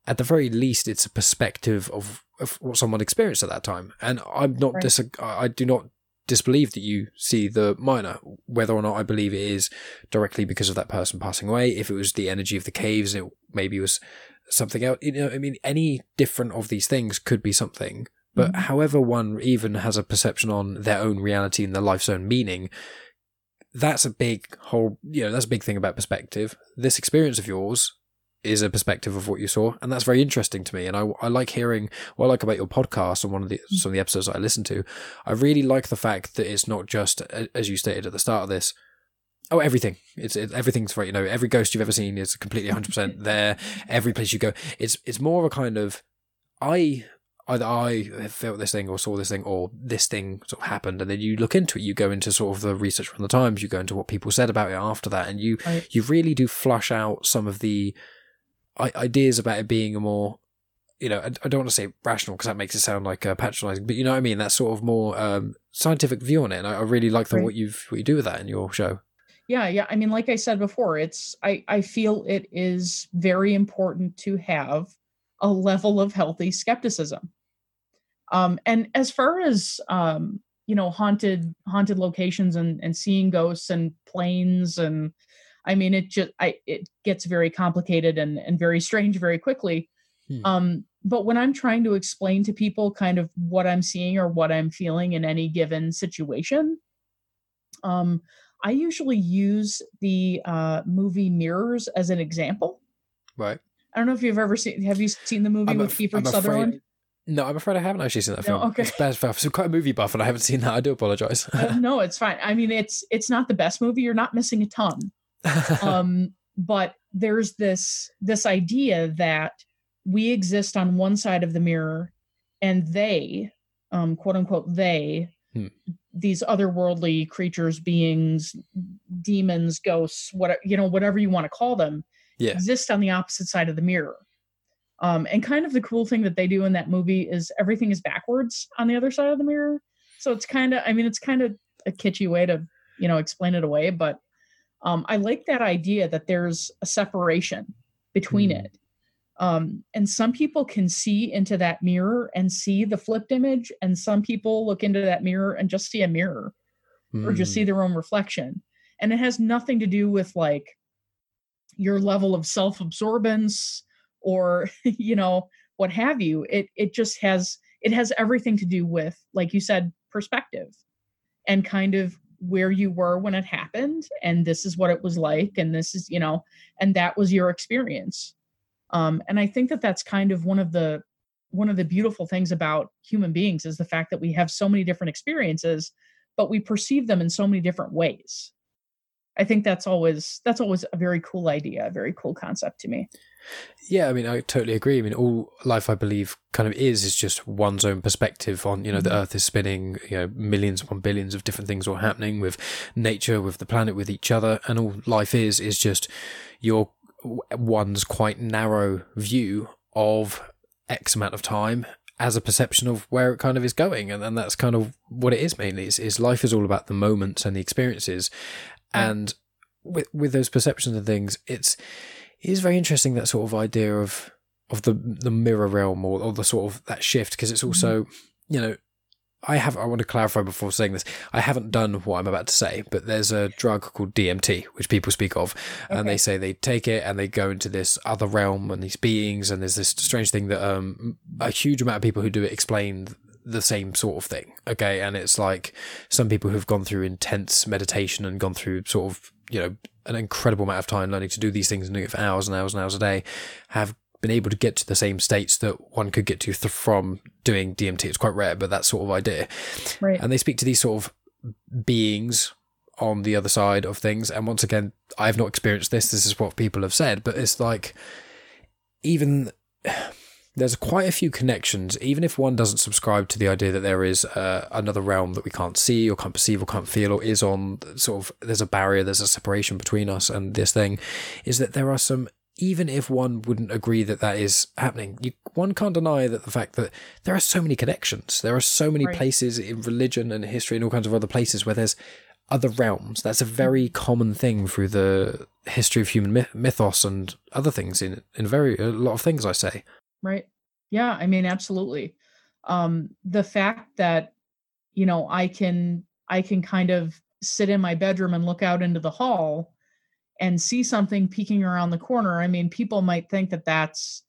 at the very least, it's a perspective of, of what someone experienced at that time. And I'm not Right. dis- I I do not disbelieve that you see the miner, whether or not I believe it is directly because of that person passing away. If it was the energy of the caves, it maybe was something else. You know, I mean, any different of these things could be something. But Mhm. however one even has a perception on their own reality and their life's own meaning, that's a big whole, you know, that's a big thing about perspective. This experience of yours is a perspective of what you saw, and that's very interesting to me. And I, I like hearing what I like about your podcast and one of the some of the episodes I listen to. I really like the fact that it's not just as you stated at the start of this. Oh, everything! It's it, everything's right. You know, every ghost you've ever seen is completely 100 percent there. Every place you go, it's it's more of a kind of I either I felt this thing or saw this thing or this thing sort of happened, and then you look into it. You go into sort of the research from the Times. You go into what people said about it after that, and you Right. you really do flush out some of the ideas about it being a more you know, I, I don't want to say rational because that makes it sound like uh, patronizing, but you know what I mean. That sort of more um, scientific view on it, and I, I really like the Right. what you've what you do with that in your show. Yeah, yeah. I mean, like I said before, it's I I feel it is very important to have a level of healthy skepticism. Um, and as far as um, you know, haunted haunted locations and and seeing ghosts and planes and I mean, it just I it gets very complicated and and very strange very quickly. Hmm. Um, but when I'm trying to explain to people kind of what I'm seeing or what I'm feeling in any given situation, um, I usually use the uh, movie Mirrors as an example. Right. I don't know if you've ever seen. Have you seen the movie I'm with af- Kiefer I'm Sutherland? afraid. No, I'm afraid I haven't actually seen that No, film. okay. It's bad for quite a movie buff, and I haven't seen that. I do apologize. Uh, no, it's fine. I mean, it's it's not the best movie. You're not missing a ton. um, but there's this this idea that we exist on one side of the mirror, and they, um, quote unquote, they, Hmm. these otherworldly creatures, beings, demons, ghosts, whatever you know, whatever you want to call them, yeah. exist on the opposite side of the mirror. Um, and kind of the cool thing that they do in that movie is everything is backwards on the other side of the mirror. So it's kind of, I mean, it's kind of a kitschy way to, you know, explain it away. But um, I like that idea that there's a separation between Hmm. it. Um, and some people can see into that mirror and see the flipped image, and some people look into that mirror and just see a mirror or just Mm. see their own reflection. And it has nothing to do with like your level of self-absorbance or you know what have you. It it just has it has everything to do with like you said perspective and kind of where you were when it happened and this is what it was like and this is you know and that was your experience. Um and I think that that's kind of one of the one of the beautiful things about human beings is the fact that we have so many different experiences but we perceive them in so many different ways i think that's always that's always a very cool idea a very cool concept to me Yeah, I mean, I totally agree. I mean, all life, I believe, kind of is is just one's own perspective on, you know, the Mhm. Earth is spinning, you know, millions upon billions of different things are happening with nature, with the planet, with each other, and all life is is just your one's quite narrow view of X amount of time as a perception of where it kind of is going. And, and that's kind of what it is mainly is, is life is all about the moments and the experiences. And with with those perceptions and things, it's it is very interesting that sort of idea of of the the mirror realm or, or the sort of that shift because it's also you know I have I want to clarify before saying this I haven't done what I'm about to say but there's a drug called DMT which people speak of and they say they take it and they go into this other realm and these beings and there's this strange thing that um a huge amount of people who do it explain the same sort of thing okay and it's like some people who've gone through intense meditation and gone through sort of you know an incredible amount of time learning to do these things and doing it for hours and hours and hours a day have been able to get to the same states that one could get to th- from doing DMT. It's quite rare, but that sort of idea. Right. And they speak to these sort of beings on the other side of things. And once again, I've not experienced this. This is what people have said, but it's like even there's quite a few connections, even if one doesn't subscribe to the idea that there is uh, another realm that we can't see or can't perceive or can't feel or is on sort of there's a barrier, there's a separation between us and this thing, is that there are some. Even if one wouldn't agree that that is happening, you, one can't deny that the fact that there are so many connections. There are so many Right. places in religion and history and all kinds of other places where there's other realms. That's a very common thing through the history of human myth- mythos and other things in in very a lot of things. I say. Right. Yeah, I mean absolutely. Um the fact that you know, I can I can kind of sit in my bedroom and look out into the hall and see something peeking around the corner. I mean, people might think that that's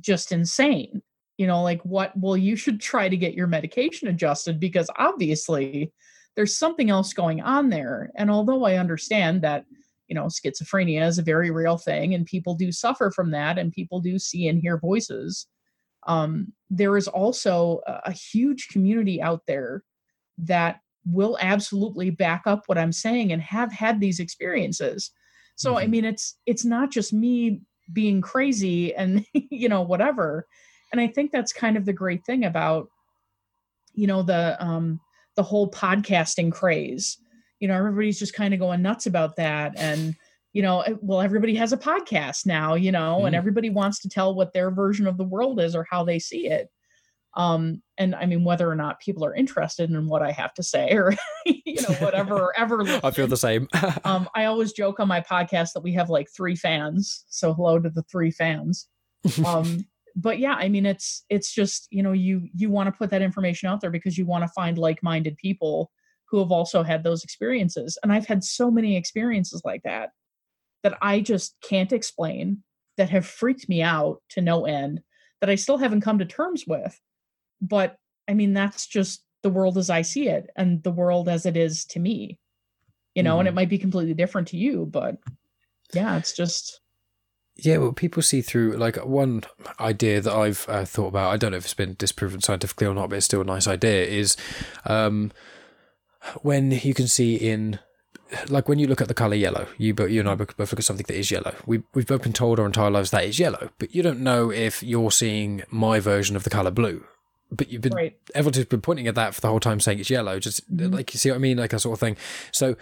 just insane. You know, like what well you should try to get your medication adjusted because obviously there's something else going on there. And although I understand that you know, schizophrenia is a very real thing and people do suffer from that and people do see and hear voices. Um, there is also a, a huge community out there that will absolutely back up what I'm saying and have had these experiences. So I Mhm. mean it's it's not just me being crazy and you know whatever. And I think that's kind of the great thing about you know the um the whole podcasting craze you know everybody's just kind of going nuts about that and you know well everybody has a podcast now you know and Mhm. everybody wants to tell what their version of the world is or how they see it um and i mean whether or not people are interested in what i have to say or you know whatever or ever I feel the same. um i always joke on my podcast that we have like three fans so hello to the three fans um but yeah i mean it's it's just you know you you want to put that information out there because you want to find like-minded people who have also had those experiences and i've had so many experiences like that that i just can't explain that have freaked me out to no end that i still haven't come to terms with but i mean that's just the world as i see it and the world as it is to me you know and it might be completely different to you but yeah it's just Yeah, well, people see through like one idea that I've uh, thought about. I don't know if it's been disproven scientifically or not, but it's still a nice idea. Is um, when you can see in like when you look at the color yellow, you both you and I both look at something that is yellow. We we've both been told our entire lives that is yellow, but you don't know if you're seeing my version of the color blue. But you've been right everyone's been pointing at that for the whole time, saying it's yellow. Just Mhm. like you see what I mean, like that sort of thing. So,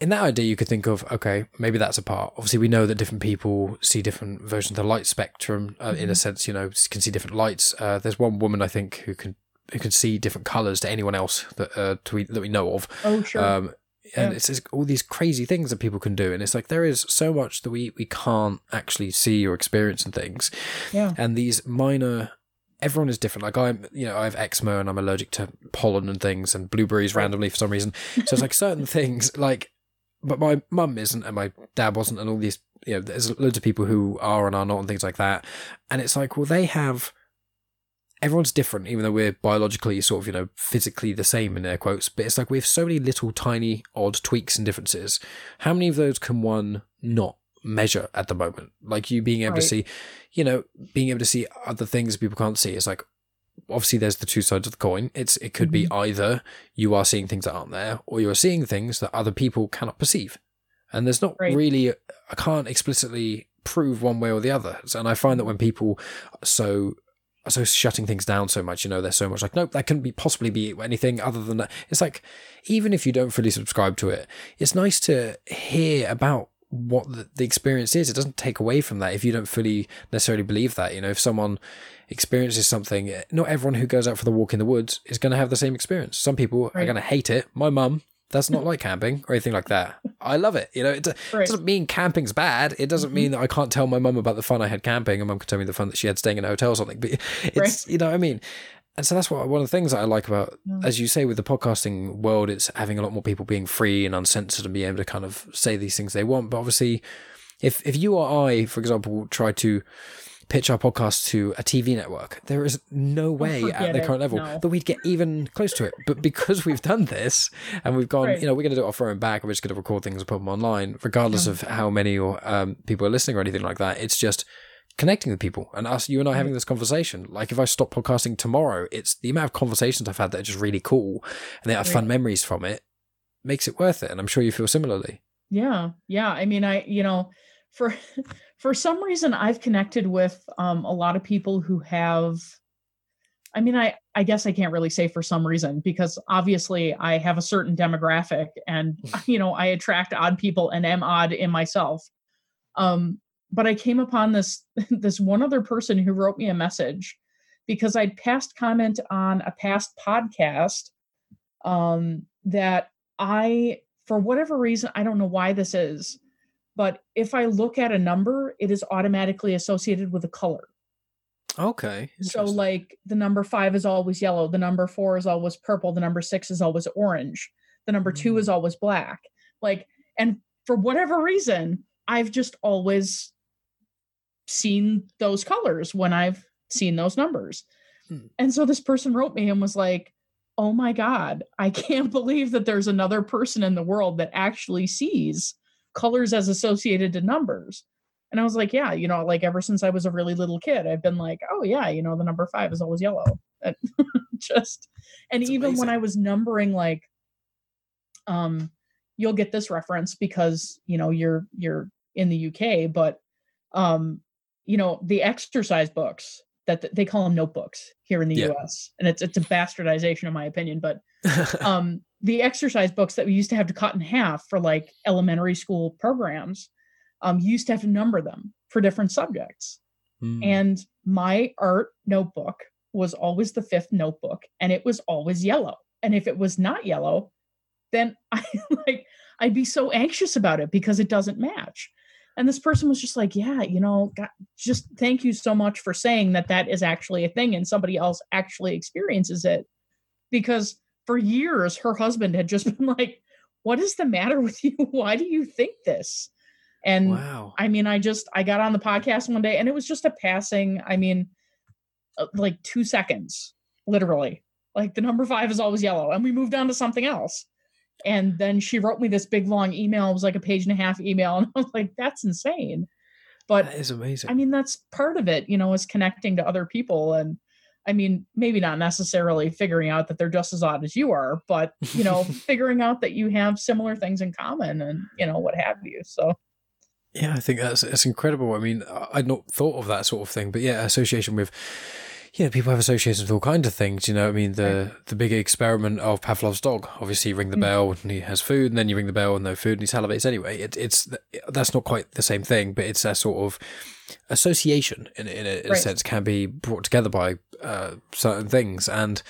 in that idea, you could think of okay, maybe that's a part. Obviously, we know that different people see different versions of the light spectrum. Uh, In a sense, you know, can see different lights. Uh, there's one woman I think who can who can see different colors to anyone else that uh, we, that we know of. oh sure Um, and Yeah. it's just all these crazy things that people can do, and it's like there is so much that we we can't actually see or experience and things yeah and these minor everyone is different like i'm you know i have eczema and i'm allergic to pollen and things and blueberries Right. randomly for some reason so it's like certain things like but my mum isn't and my dad wasn't and all these you know there's loads of people who are and are not and things like that and it's like well they have everyone's different even though we're biologically sort of you know physically the same in air quotes but it's like we have so many little tiny odd tweaks and differences. How many of those can one not measure at the moment? Like you being able to see you know being able to see other things people can't see. It's like obviously there's the two sides of the coin. It's it could be mm-hmm. either you are seeing things that aren't there or you're seeing things that other people cannot perceive. And there's not Right. really i can't explicitly prove one way or the other. So- and i find that when people so so shutting things down so much you know they're so much like nope that couldn't be possibly be anything other than that it's like even if you don't fully subscribe to it it's nice to hear about what the, the experience is. It doesn't take away from that if you don't fully necessarily believe that. You know, if someone experiences something, eh, not everyone who goes out for the walk in the woods is going to have the same experience. Some people are going to hate it. My mum does not like camping or anything like that. I love it. You know, it, Right. doesn't mean camping's bad. It doesn't Mhm. mean that I can't tell my mum about the fun I had camping and mum can tell me the fun that she had staying in a hotel or something. But it's, Right. you know what I mean? And so that's what one of the things that I like about, Yeah. as you say, with the podcasting world, it's having a lot more people being free and uncensored and being able to kind of say these things they want. But obviously, if if you or I, for example, try to pitch our podcast to a TV network, there is no way at forget the it. current level No. that we'd get even close to it. But because we've done this and we've gone, Right. you know, we're going to do it off our own back, we're just going to record things and put them online, regardless Yeah. of how many or um, people are listening or anything like that. It's just connecting with people and us, you and I having this conversation. Like if I stop podcasting tomorrow, it's the amount of conversations I've had that are just really cool and they have fun memories from it makes it worth it. And I'm sure you feel similarly. Yeah, yeah. I mean, I you know, for for some reason, I've connected with um, a lot of people who have. I mean, I I guess I can't really say for some reason because obviously I have a certain demographic, and you know, I attract odd people and am odd in myself. Um, but I came upon this this one other person who wrote me a message because I'd passed comment on a past podcast um, that I, for whatever reason, I don't know why this is, but if I look at a number, it is automatically associated with a color. Okay. So, like the number five is always yellow, the number four is always purple, the number six is always orange, the number two is always black. Like, and for whatever reason, I've just always seen those colors when I've seen those numbers. Hmm. And so this person wrote me and was like, Oh my God, I can't believe that there's another person in the world that actually sees colors as associated to numbers. And I was like, yeah, you know, like ever since I was a really little kid, I've been like, oh yeah, you know, the number five is always yellow. And just and That's even when. I was numbering like um you'll get this reference because you know you're you're in the UK, but um, you know, the exercise books that th- they call them notebooks here in the Yeah. US. And it's it's a bastardization in my opinion, but um the exercise books that we used to have to cut in half for like elementary school programs um you used to have to number them for different subjects Hmm. and my art notebook was always the fifth notebook and it was always yellow and if it was not yellow then i like i'd be so anxious about it because it doesn't match and this person was just like yeah you know God, just thank you so much for saying that that is actually a thing and somebody else actually experiences it because for years her husband had just been like what is the matter with you why do you think this and wow. I mean, I just I got on the podcast one day and it was just a passing, I mean, uh, like 2 seconds, literally. Like the number 5 is always yellow and we moved on to something else. And then she wrote me this big long email. It was like a page and a half email and I was like that's insane. But that is amazing. I mean, that's part of it, you know, is connecting to other people and I mean, maybe not necessarily figuring out that they're just as odd as you are, but you know, figuring out that you have similar things in common and, you know, what have you. So Yeah, I think that's that's incredible. I mean, I'd not thought of that sort of thing, but yeah, association with, yeah, people have associations with all kinds of things. You know, I mean, the the big experiment of Pavlov's dog. Obviously, you ring the Mm. bell and he has food, and then you ring the bell and no food, and he salivates anyway. It, it's that's not quite the same thing, but it's a sort of association in, in, a, in a sense can be brought together by uh, certain things, and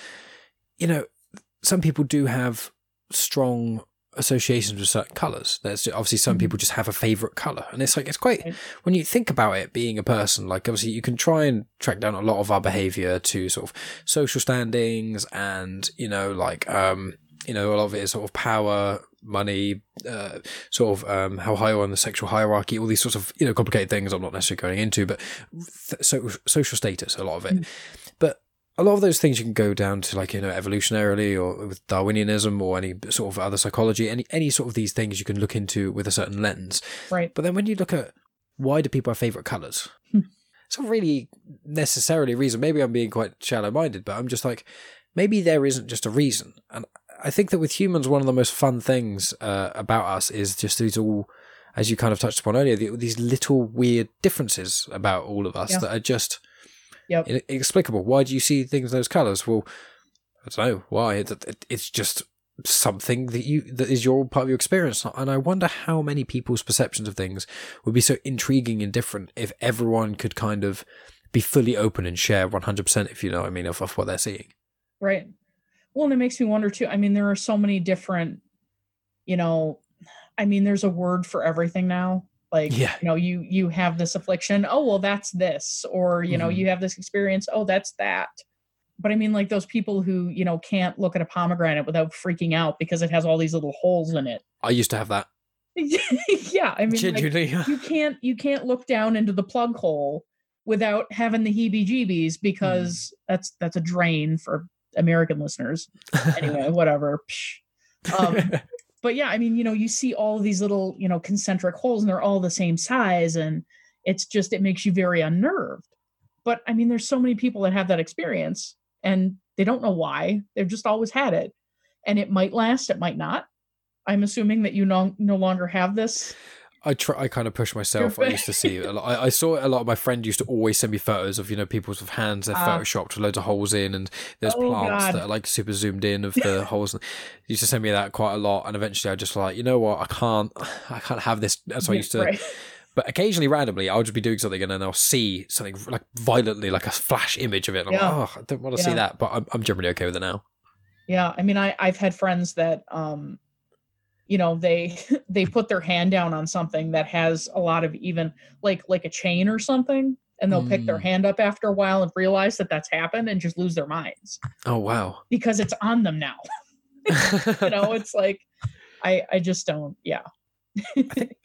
you know, some people do have strong associations with certain colors. There's obviously some Mhm. people just have a favorite color, and it's like it's quite when you think about it. Being a person, like obviously you can try and track down a lot of our behavior to sort of social standings, and you know, like um, you know, a lot of it is sort of power, money, uh, sort of um, how high on the sexual hierarchy, all these sorts of you know complicated things. I'm not necessarily going into, but th- so social status, a lot of it, Mm. A lot of those things you can go down to like you know evolutionarily or with darwinianism or any sort of other psychology any any sort of these things you can look into with a certain lens right. but then when you look at why do people have favorite colors Hmm. it's not really necessarily a reason maybe i'm being quite shallow minded but i'm just like maybe there isn't just a reason and i think that with humans one of the most fun things uh, about us is just these all as you kind of touched upon earlier the, these little weird differences about all of us Yeah. that are just Yep. inexplicable. Why do you see things those colors? Well, I don't know why. It, it, it's just something that you that is your part of your experience and i wonder how many people's perceptions of things would be so intriguing and different if everyone could kind of be fully open and share 100% if you know what i mean of, of what they're seeing Right. Well, and it makes me wonder too. I mean, there are so many different, you know, I mean, there's a word for everything now. Like, Yeah. you know, you you have this affliction. Oh, well, that's this. Or, you know, Mhm. you have this experience. Oh, that's that. But I mean, like those people who, you know, can't look at a pomegranate without freaking out because it has all these little holes in it. i used to have that yeah. I mean, like, genuinely you can't you can't look down into the plug hole without having the heebie-jeebies because that's that's a drain for American listeners. Anyway, whatever. Um, but yeah, I mean, you know, you see all these little, you know, concentric holes and they're all the same size and it's just it makes you very unnerved. But I mean, there's so many people that have that experience and they don't know why. They've just always had it. And it might last, it might not. I'm assuming that you no, no longer have this. I try. I kind of push myself. I used to see. A lot, I, I saw it a lot. Of my friend used to always send me photos of you know people's with hands they're Ah. photoshopped with loads of holes in, and there's Oh, plants God. that are like super zoomed in of the holes. He used to send me that quite a lot, and eventually I just like you know what I can't. I can't have this. That's why I used to. Right. But occasionally, randomly, I'll just be doing something, and then I'll see something like violently, like a flash image of it. And I'm Yeah. like, oh, I don't want to see that, but I'm, I'm generally okay with it now. Yeah, I mean, I I've had friends that um, you know, they they put their hand down on something that has a lot of even like like a chain or something, and they'll pick their Mm. hand up after a while and realize that that's happened and just lose their minds Oh wow. because it's on them now. you know, it's like I I just don't. Yeah,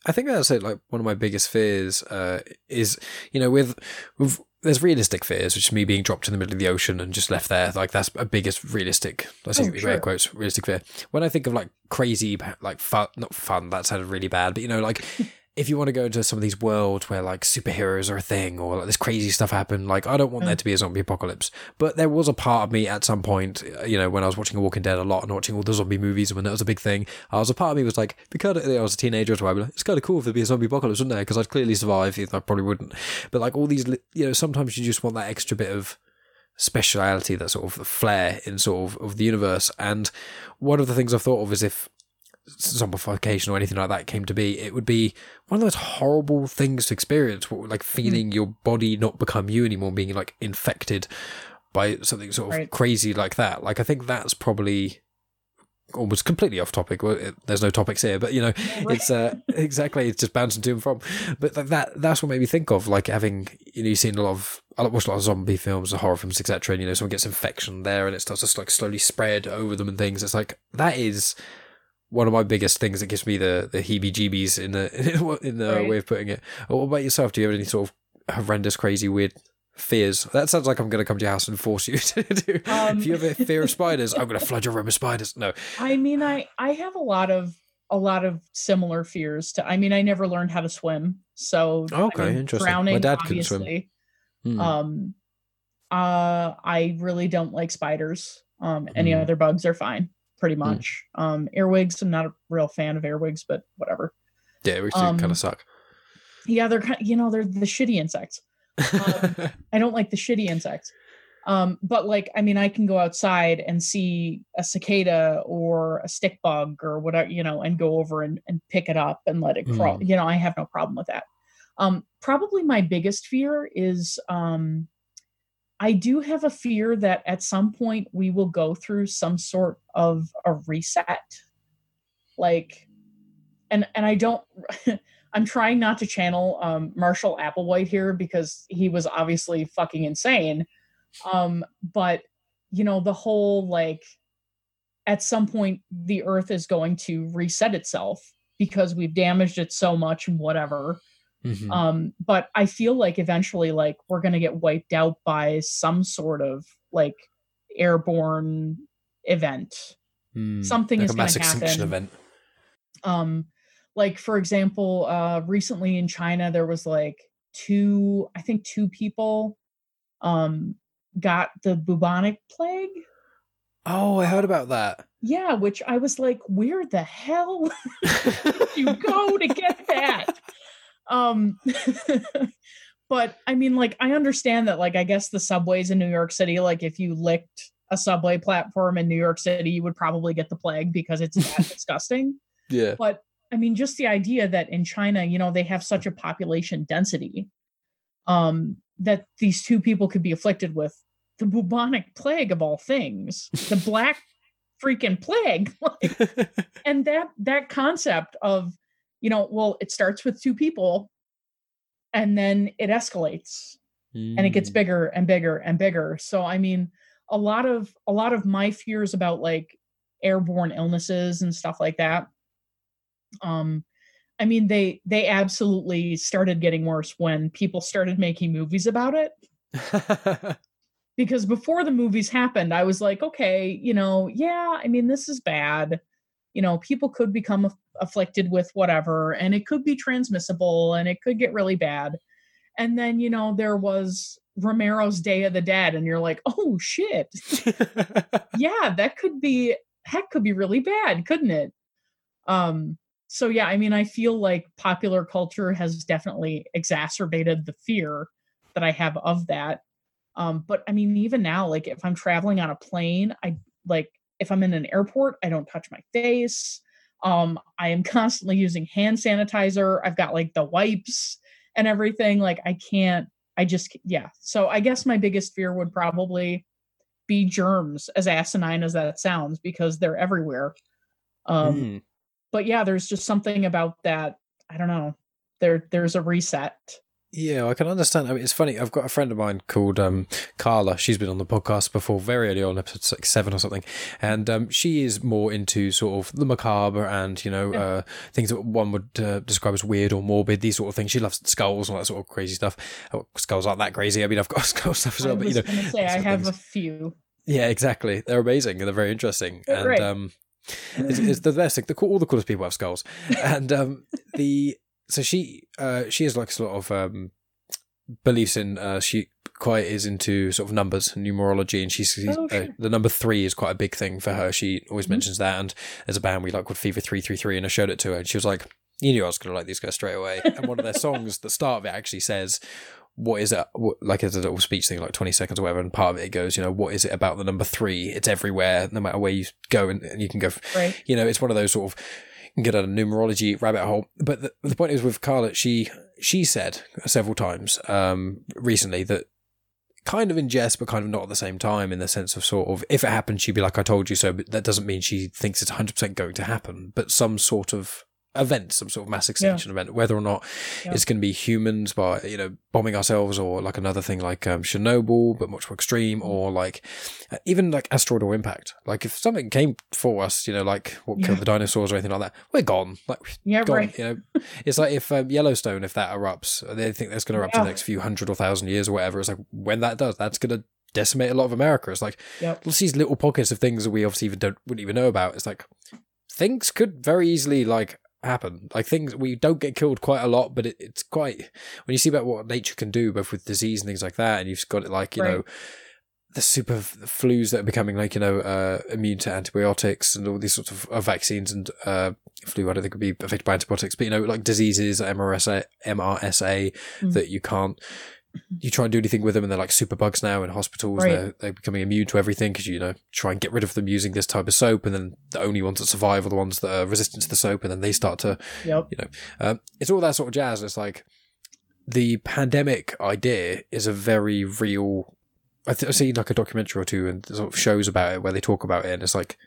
I think that's it. Like one of my biggest fears uh, is, you know, with, with there's realistic fears, which is me being dropped in the middle of the ocean and just left there. Like that's a biggest realistic. I think Oh, air quotes realistic fear. When I think of like crazy, like fun, not fun. That sounded really bad, but you know, like. If you want to go into some of these worlds where like superheroes are a thing or like this crazy stuff happen, like I don't want there Mm. to be a zombie apocalypse. But there was a part of me at some point, you know, when I was watching Walking Dead a lot and watching all the zombie movies, and when that was a big thing, I was a part of me was like, because I was a teenager as well, I'd be like, it's kind of cool if there'd be a zombie apocalypse, wouldn't there? Because I'd clearly survive. even I probably wouldn't. But like all these, you know, sometimes you just want that extra bit of speciality, that sort of flair in sort of of the universe. And one of the things I've thought of is if zombification or anything like that came to be, it would be one of those horrible things to experience, like feeling your body not become you anymore, being like infected by something sort of Right. crazy like that. Like I think that's probably almost completely off topic. Well, it, there's no topics here, but you know, it's uh, exactly it's just bouncing to and from. But like that that's what made me think of like having you know you've seen a lot of I watched a lot of zombie films, horror films, etc. And you know, someone gets infection there, and it starts to like slowly spread over them and things. It's like that is one of my biggest things that gives me the the heebie-jeebies in the in the Right. way of putting it. What about yourself? Do you have any sort of horrendous, crazy, weird? Fears. That sounds like I'm going to come to your house and force you to do. Um, if you have a fear of spiders, I'm going to flood your room with spiders. No, I mean, I I have a lot of a lot of similar fears to. I mean, I never learned how to swim, so I Okay, mean, interesting. My dad couldn't swim. Hmm. Um, uh, I really don't like spiders. Um, any Mm. other bugs are fine, pretty Hmm. much. Um, earwigs, I'm not a real fan of earwigs, but whatever. yeah, which um, kind of suck. Yeah, they're kind. You know, they're the shitty insects. um, I don't like the shitty insects. Um, but like, I mean, I can go outside and see a cicada or a stick bug or whatever, you know, and go over and, and pick it up and let it crawl. You know, I have no problem with that. Um, probably my biggest fear is um, I do have a fear that at some point we will go through some sort of a reset. Like, and and I don't I'm trying not to channel um, Marshall Applewhite here because he was obviously fucking insane. Um, but you know, the whole like at some point the earth is going to reset itself because we've damaged it so much and whatever. Mhm. Um, but I feel like eventually like we're gonna get wiped out by some sort of like airborne event Hmm. something like is a mass gonna extinction happen. event. um like for example uh recently in china there was like two i think two people um got the bubonic plague Oh, I heard about that. yeah which i was like where the hell did you go to get that um but i mean like i understand that like i guess the subways in new york city like if you licked a subway platform in New York City, you would probably get the plague because it's that disgusting. Yeah. But I mean, just the idea that in China, you know, they have such a population density um, that these two people could be afflicted with the bubonic plague of all things, the black freaking plague. Like, and that that concept of, you know, well, it starts with two people and then it escalates and it gets Mm. bigger and bigger and bigger. So I mean, a lot of a lot of my fears about like airborne illnesses and stuff like that um i mean they they absolutely started getting worse when people started making movies about it because before the movies happened i was like okay you know yeah i mean this is bad you know people could become aff- afflicted with whatever and it could be transmissible and it could get really bad. And then you know there was romero's day of the dead and you're like oh shit. Yeah that could be heck could be really bad couldn't it? Um so yeah i mean i feel like popular culture has definitely exacerbated the fear that i have of that. Um but i mean even now like if i'm traveling on a plane i like if i'm in an airport i don't touch my face. Um i am constantly using hand sanitizer. I've got like the wipes and everything. Like i can't i just yeah. So i guess my biggest fear would probably be germs as asinine as that sounds because they're everywhere. Um Mm. but yeah there's just something about that i don't know. There there's a reset Yeah, I can understand. I mean, it's funny. I've got a friend of mine called um, Carla. She's been on the podcast before, very early on, episode like seven or something, and um, she is more into sort of the macabre and you know uh, things that one would uh, describe as weird or morbid. These sort of things. She loves skulls and all that sort of crazy stuff. Oh, skulls aren't that crazy. I mean, I've got skull stuff as i well, but you know, say i have things. a few Yeah, exactly. They're amazing and they're very interesting. They're and um, it's, it's the best thing. The, all the coolest people have skulls. And um, the so she uh, she has like a sort of um, beliefs in uh, she quite is into sort of numbers and numerology, and she's Oh, uh, the number three is quite a big thing for her. She always Mhm. mentions that, and there's a band we like called Fever Three Three Three, and I showed it to her, and she was like, "You knew I was going to like these guys straight away." And one of their songs, the start of it actually says what is it what, like it's a little speech thing like 20 seconds or whatever and part of it goes you know what is it about the number three it's everywhere no matter where you go and, and you can go right you know it's one of those sort of get a numerology rabbit hole. But the, the point is with carla she she said several times um recently that kind of in jest but kind of not at the same time in the sense of sort of if it happens she'd be like i told you so but that doesn't mean she thinks it's 100% going to happen but some sort of event some sort of mass extinction event whether or not Yeah. it's going to be humans by you know bombing ourselves or like another thing like um, chernobyl but much more extreme or like uh, even like asteroidal impact. Like if something came for us you know like what killed the dinosaurs or anything like that we're gone. Like yeah gone right. you know? It's like if um, yellowstone if that erupts they think that's going to erupt in the next few hundred or thousand years or whatever it's like when that does that's going to decimate a lot of america. It's like yep. these little pockets of things that we obviously even don't wouldn't even know about. It's like things could very easily like happen. Like things we don't get killed quite a lot, but it, it's quite when you see about what nature can do, both with disease and things like that, and you've got it like you Right. know the super flus that are becoming like you know uh, immune to antibiotics and all these sorts of uh, vaccines and uh, flu. I don't think could be affected by antibiotics, but you know like diseases, MRSA, MRSA Mm. that you can't. You try and do anything with them, and they're like super bugs now in hospitals. Right. They're they're becoming immune to everything because you know try and get rid of them using this type of soap, and then the only ones that survive are the ones that are resistant to the soap, and then they start to yep you know um, it's all that sort of jazz. It's like the pandemic idea is a very real. I th- I've seen like a documentary or two and sort of shows about it where they talk about it, and it's like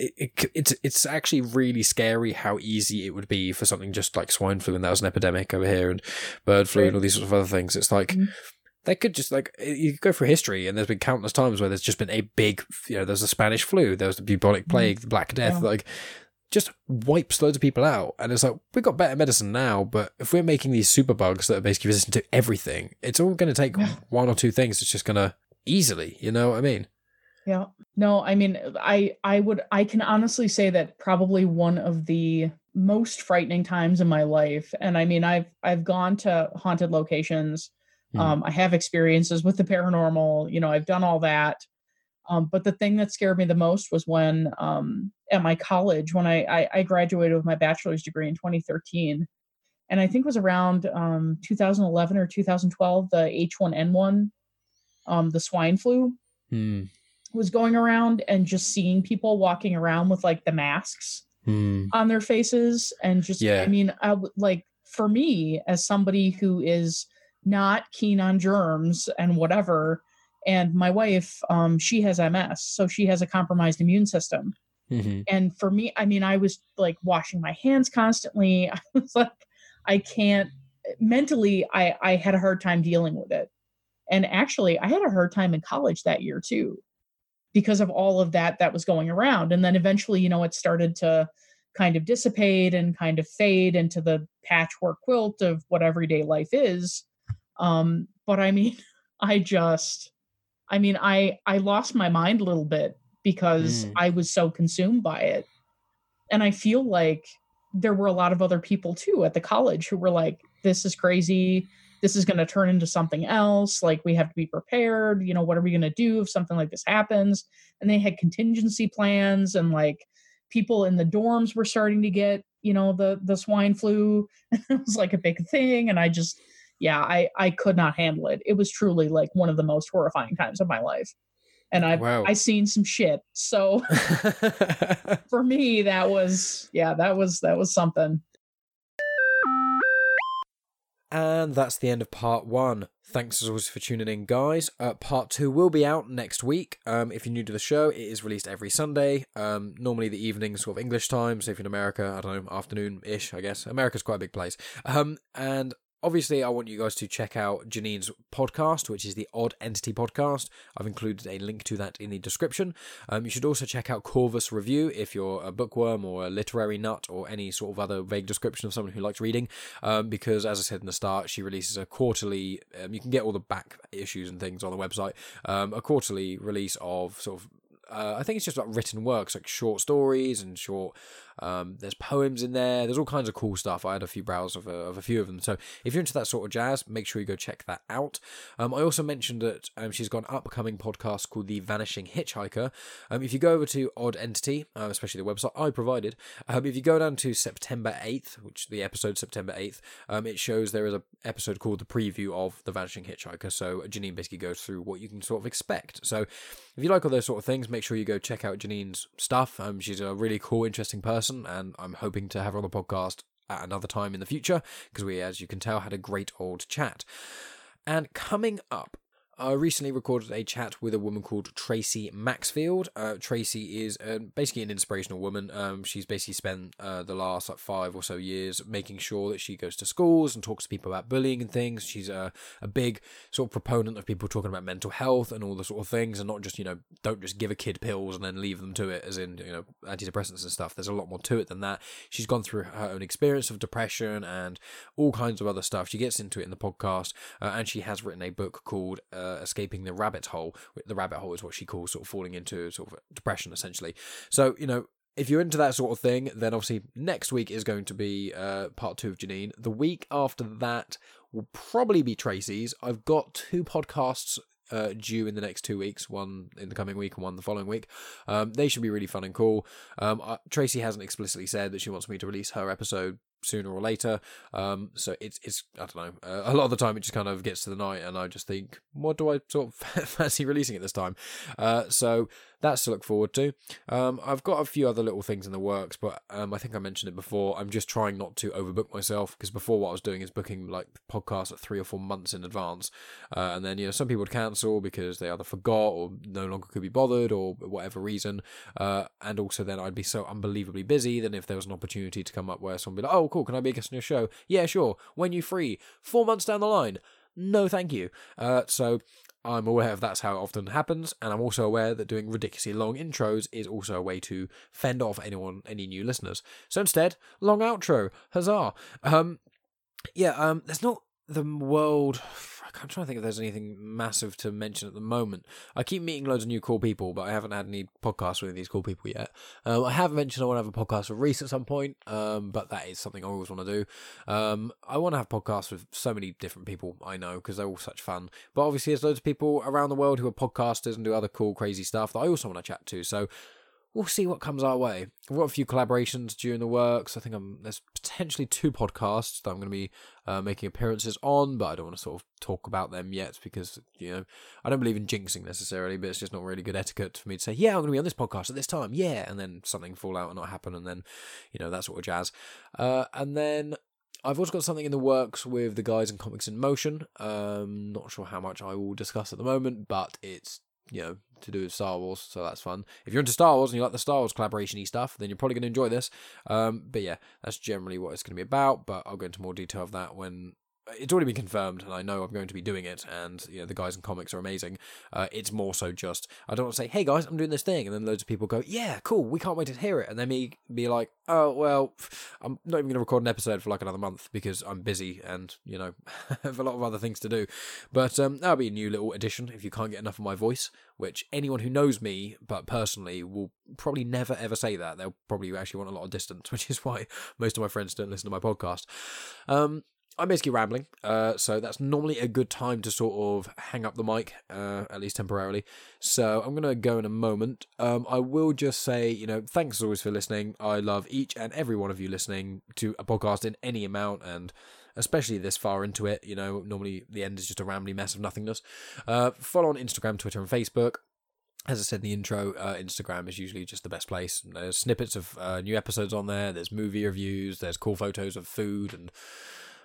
it, it, it's it's actually really scary how easy it would be for something just like swine flu, and that was an epidemic over here, and bird flu, and all these sorts of other things. It's like. Mhm. They could just like you could go through history, and there's been countless times where there's just been a big, you know, there's the Spanish flu, there was the bubonic plague, the Black Death, Yeah. like just wipes loads of people out. And it's like, we've got better medicine now, but if we're making these super bugs that are basically resistant to everything, it's all going to take Yeah. one or two things. It's just going to easily, you know what I mean? Yeah. No, I mean, I I would I can honestly say that probably one of the most frightening times in my life. And I mean, I've I've gone to haunted locations. Mhm. Um, I have experiences with the paranormal. You know, I've done all that. Um, but the thing that scared me the most was when um, at my college, when I, I I graduated with my bachelor's degree in 2013, and I think it was around um, 2011 or 2012, the H1N1, um, the swine flu Hmm. Was going around and just seeing people walking around with like the masks Hmm. on their faces and just Yeah. i mean i would like for me as somebody who is not keen on germs and whatever and my wife um she has ms so she has a compromised immune system Mhm. and for me i mean i was like washing my hands constantly i was like i can't mentally i i had a hard time dealing with it and actually i had a hard time in college that year too because of all of that that was going around. And then eventually you know it started to kind of dissipate and kind of fade into the patchwork quilt of what everyday life is. Um but i mean i just i mean i i lost my mind a little bit because Mm. i was so consumed by it. And i feel like there were a lot of other people too at the college who were like this is crazy this is going to turn into something else like we have to be prepared you know what are we going to do if something like this happens? And they had contingency plans and like people in the dorms were starting to get you know the the swine flu. It was like a big thing and i just yeah i i could not handle it. It was truly like one of the most horrifying times of my life. And i've Wow. i seen some shit. So for me that was yeah that was that was something And that's the end of part one. Thanks as always for tuning in, guys. Uh, part two will be out next week. Um, if you're new to the show, it is released every Sunday. Um, normally the evening, sort of English time. So if you're in America, I don't know, afternoon ish, I guess. America's quite a big place. Um, and obviously, I want you guys to check out Janine's podcast, which is the Odd Entity podcast. I've included a link to that in the description. Um, you should also check out Corvus Review if you're a bookworm or a literary nut or any sort of other vague description of someone who likes reading. Um, because, as I said in the start, she releases a quarterly. Um, you can get all the back issues and things on the website. Um, a quarterly release of sort of. Uh, I think it's just like written works, like short stories and short. Um, there's poems in there. There's all kinds of cool stuff. I had a few browse of a, of a few of them. So if you're into that sort of jazz, make sure you go check that out. Um, I also mentioned that um, she's got an upcoming podcast called The Vanishing Hitchhiker. Um, if you go over to Odd Entity, uh, especially the website I provided, um, if you go down to September 8th, which the episode September 8th, um, it shows there is an episode called The Preview of The Vanishing Hitchhiker. So Janine basically goes through what you can sort of expect. So if you like all those sort of things, make sure you go check out Janine's stuff. She's a really cool, interesting person, and I'm hoping to have her on the podcast at another time in the future because we, as you can tell, had a great old chat. And coming up, I recently recorded a chat with a woman called Tracy Maxfield. Uh, Tracy is uh, basically an inspirational woman. Um, she's basically spent uh, the last like five or so years making sure that she goes to schools and talks to people about bullying and things. She's a, a big sort of proponent of people talking about mental health and all the sort of things, and not just you know don't just give a kid pills and then leave them to it, as in you know antidepressants and stuff. There's a lot more to it than that. She's gone through her own experience of depression and all kinds of other stuff. She gets into it in the podcast, uh, and she has written a book called uh, "Escaping the Rabbit Hole." The rabbit hole is what she calls sort of falling into sort of depression, essentially. So you know. If you're into that sort of thing, then obviously next week is going to be uh, part two of Janine. The week after that will probably be Tracy's. I've got two podcasts uh, due in the next two weeks, one in the coming week and one the following week. Um, they should be really fun and cool. Um, uh, Tracy hasn't explicitly said that she wants me to release her episode sooner or later. Um, so it's it's I don't know. Uh, a lot of the time it just kind of gets to the night, and I just think, what do I sort of fancy releasing at this time? Uh, so that's to look forward to. Um, I've got a few other little things in the works, but um, I think I mentioned it before. I'm just trying not to overbook myself because before what I was doing is booking like podcasts at three or four months in advance, uh, and then you know some people would cancel because they either forgot or no longer could be bothered or whatever reason. Uh, and also then I'd be so unbelievably busy. Then if there was an opportunity to come up where someone would be like, "Oh, cool, can I be a guest on your show?" Yeah, sure. When you free? Four months down the line. No, thank you. Uh, so I'm aware of that's how it often happens, and I'm also aware that doing ridiculously long intros is also a way to fend off anyone, any new listeners. So instead, long outro, huzzah! Um, yeah, um, there's not the world. I'm trying to think if there's anything massive to mention at the moment. I keep meeting loads of new cool people, but I haven't had any podcasts with these cool people yet. Um, I have mentioned I want to have a podcast with Reese at some point, um, but that is something I always want to do. Um, I want to have podcasts with so many different people I know because they're all such fun. But obviously, there's loads of people around the world who are podcasters and do other cool, crazy stuff that I also want to chat to. So we'll see what comes our way. I've got a few collaborations during the works. I think I'm there's potentially two podcasts that I'm going to be uh, making appearances on, but I don't want to sort of talk about them yet because you know I don't believe in jinxing necessarily, but it's just not really good etiquette for me to say, yeah, I'm going to be on this podcast at this time, yeah, and then something fall out and not happen, and then you know that sort of jazz. Uh, and then I've also got something in the works with the guys in Comics in Motion. Um, not sure how much I will discuss at the moment, but it's you know to do with Star Wars, so that's fun. If you're into Star Wars and you like the Star Wars collaboration stuff, then you're probably going to enjoy this. Um, but yeah, that's generally what it's going to be about. But I'll go into more detail of that when it's already been confirmed, and I know I'm going to be doing it. And you know, the guys in comics are amazing. Uh, it's more so just I don't want to say, "Hey guys, I'm doing this thing," and then loads of people go, "Yeah, cool, we can't wait to hear it," and then me be like, "Oh well, I'm not even going to record an episode for like another month because I'm busy and you know have a lot of other things to do." But um, that'll be a new little addition if you can't get enough of my voice. Which anyone who knows me, but personally, will probably never ever say that. They'll probably actually want a lot of distance, which is why most of my friends don't listen to my podcast. Um, I'm basically rambling, uh, so that's normally a good time to sort of hang up the mic, uh, at least temporarily. So I'm going to go in a moment. Um, I will just say, you know, thanks as always for listening. I love each and every one of you listening to a podcast in any amount, and especially this far into it. You know, normally the end is just a rambly mess of nothingness. Uh, follow on Instagram, Twitter, and Facebook as I said in the intro, uh, Instagram is usually just the best place. There's snippets of uh, new episodes on there. There's movie reviews. There's cool photos of food and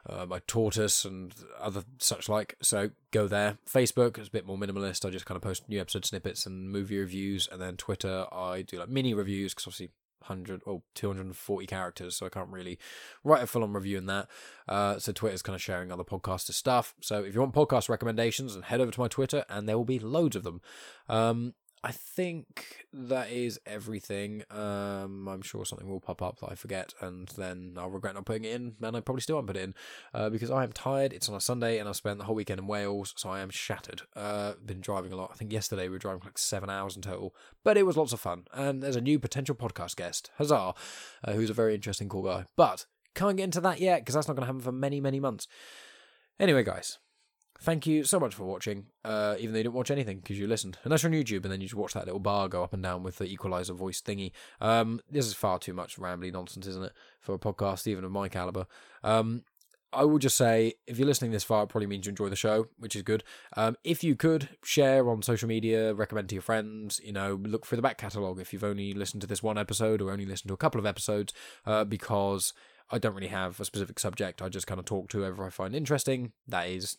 uh, my tortoise and other such like. So go there. Facebook is a bit more minimalist. I just kind of post new episode snippets and movie reviews, and then Twitter I do like mini reviews because obviously. 100 or 240 characters, so I can't really write a full on review in that. Uh, so Twitter's kind of sharing other podcaster stuff. So if you want podcast recommendations, then head over to my Twitter, and there will be loads of them. Um, I think that is everything. Um, I'm sure something will pop up that I forget, and then I'll regret not putting it in, and I probably still won't put it in uh, because I am tired. It's on a Sunday, and I've spent the whole weekend in Wales, so I am shattered. Uh, been driving a lot. I think yesterday we were driving like seven hours in total, but it was lots of fun. And there's a new potential podcast guest, Huzzah, uh, who's a very interesting, cool guy. But can't get into that yet because that's not going to happen for many, many months. Anyway, guys, Thank you so much for watching, uh, even though you didn't watch anything because you listened. Unless you're on YouTube and then you just watch that little bar go up and down with the equalizer voice thingy. Um, this is far too much rambly nonsense, isn't it, for a podcast even of my caliber. Um, I will just say, if you're listening this far, it probably means you enjoy the show, which is good. Um, if you could share on social media, recommend to your friends, you know, look for the back catalogue if you've only listened to this one episode or only listened to a couple of episodes, uh, because I don't really have a specific subject. I just kind of talk to whoever I find interesting. That is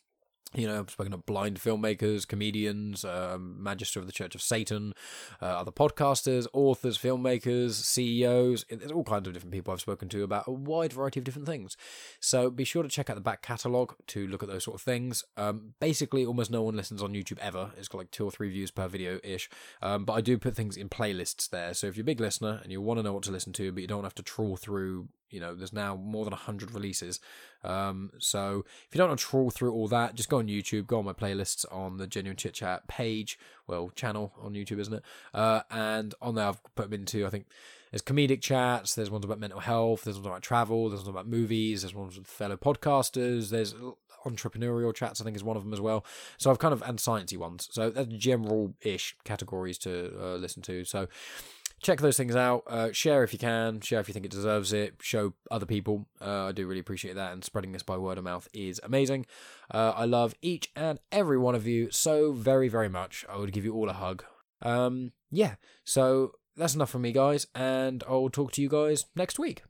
you know, I've spoken to blind filmmakers, comedians, um, Magister of the Church of Satan, uh, other podcasters, authors, filmmakers, CEOs. There's all kinds of different people I've spoken to about a wide variety of different things. So be sure to check out the back catalogue to look at those sort of things. Um, basically, almost no one listens on YouTube ever. It's got like two or three views per video ish. Um, but I do put things in playlists there. So if you're a big listener and you want to know what to listen to, but you don't have to trawl through you know there's now more than 100 releases. Um, so if you don't want to trawl through all that just go on youtube go on my playlists on the genuine chit chat page well channel on youtube isn't it? Uh, and on there i've put them into i think there's comedic chats there's ones about mental health there's ones about travel there's ones about movies there's ones with fellow podcasters there's entrepreneurial chats i think is one of them as well. So i've kind of and sciencey ones. So that's general-ish categories to uh, listen to. So check those things out. Uh, share if you can. Share if you think it deserves it. Show other people. Uh, I do really appreciate that. And spreading this by word of mouth is amazing. Uh, I love each and every one of you so very, very much. I would give you all a hug. Um, yeah. So that's enough from me, guys. And I'll talk to you guys next week.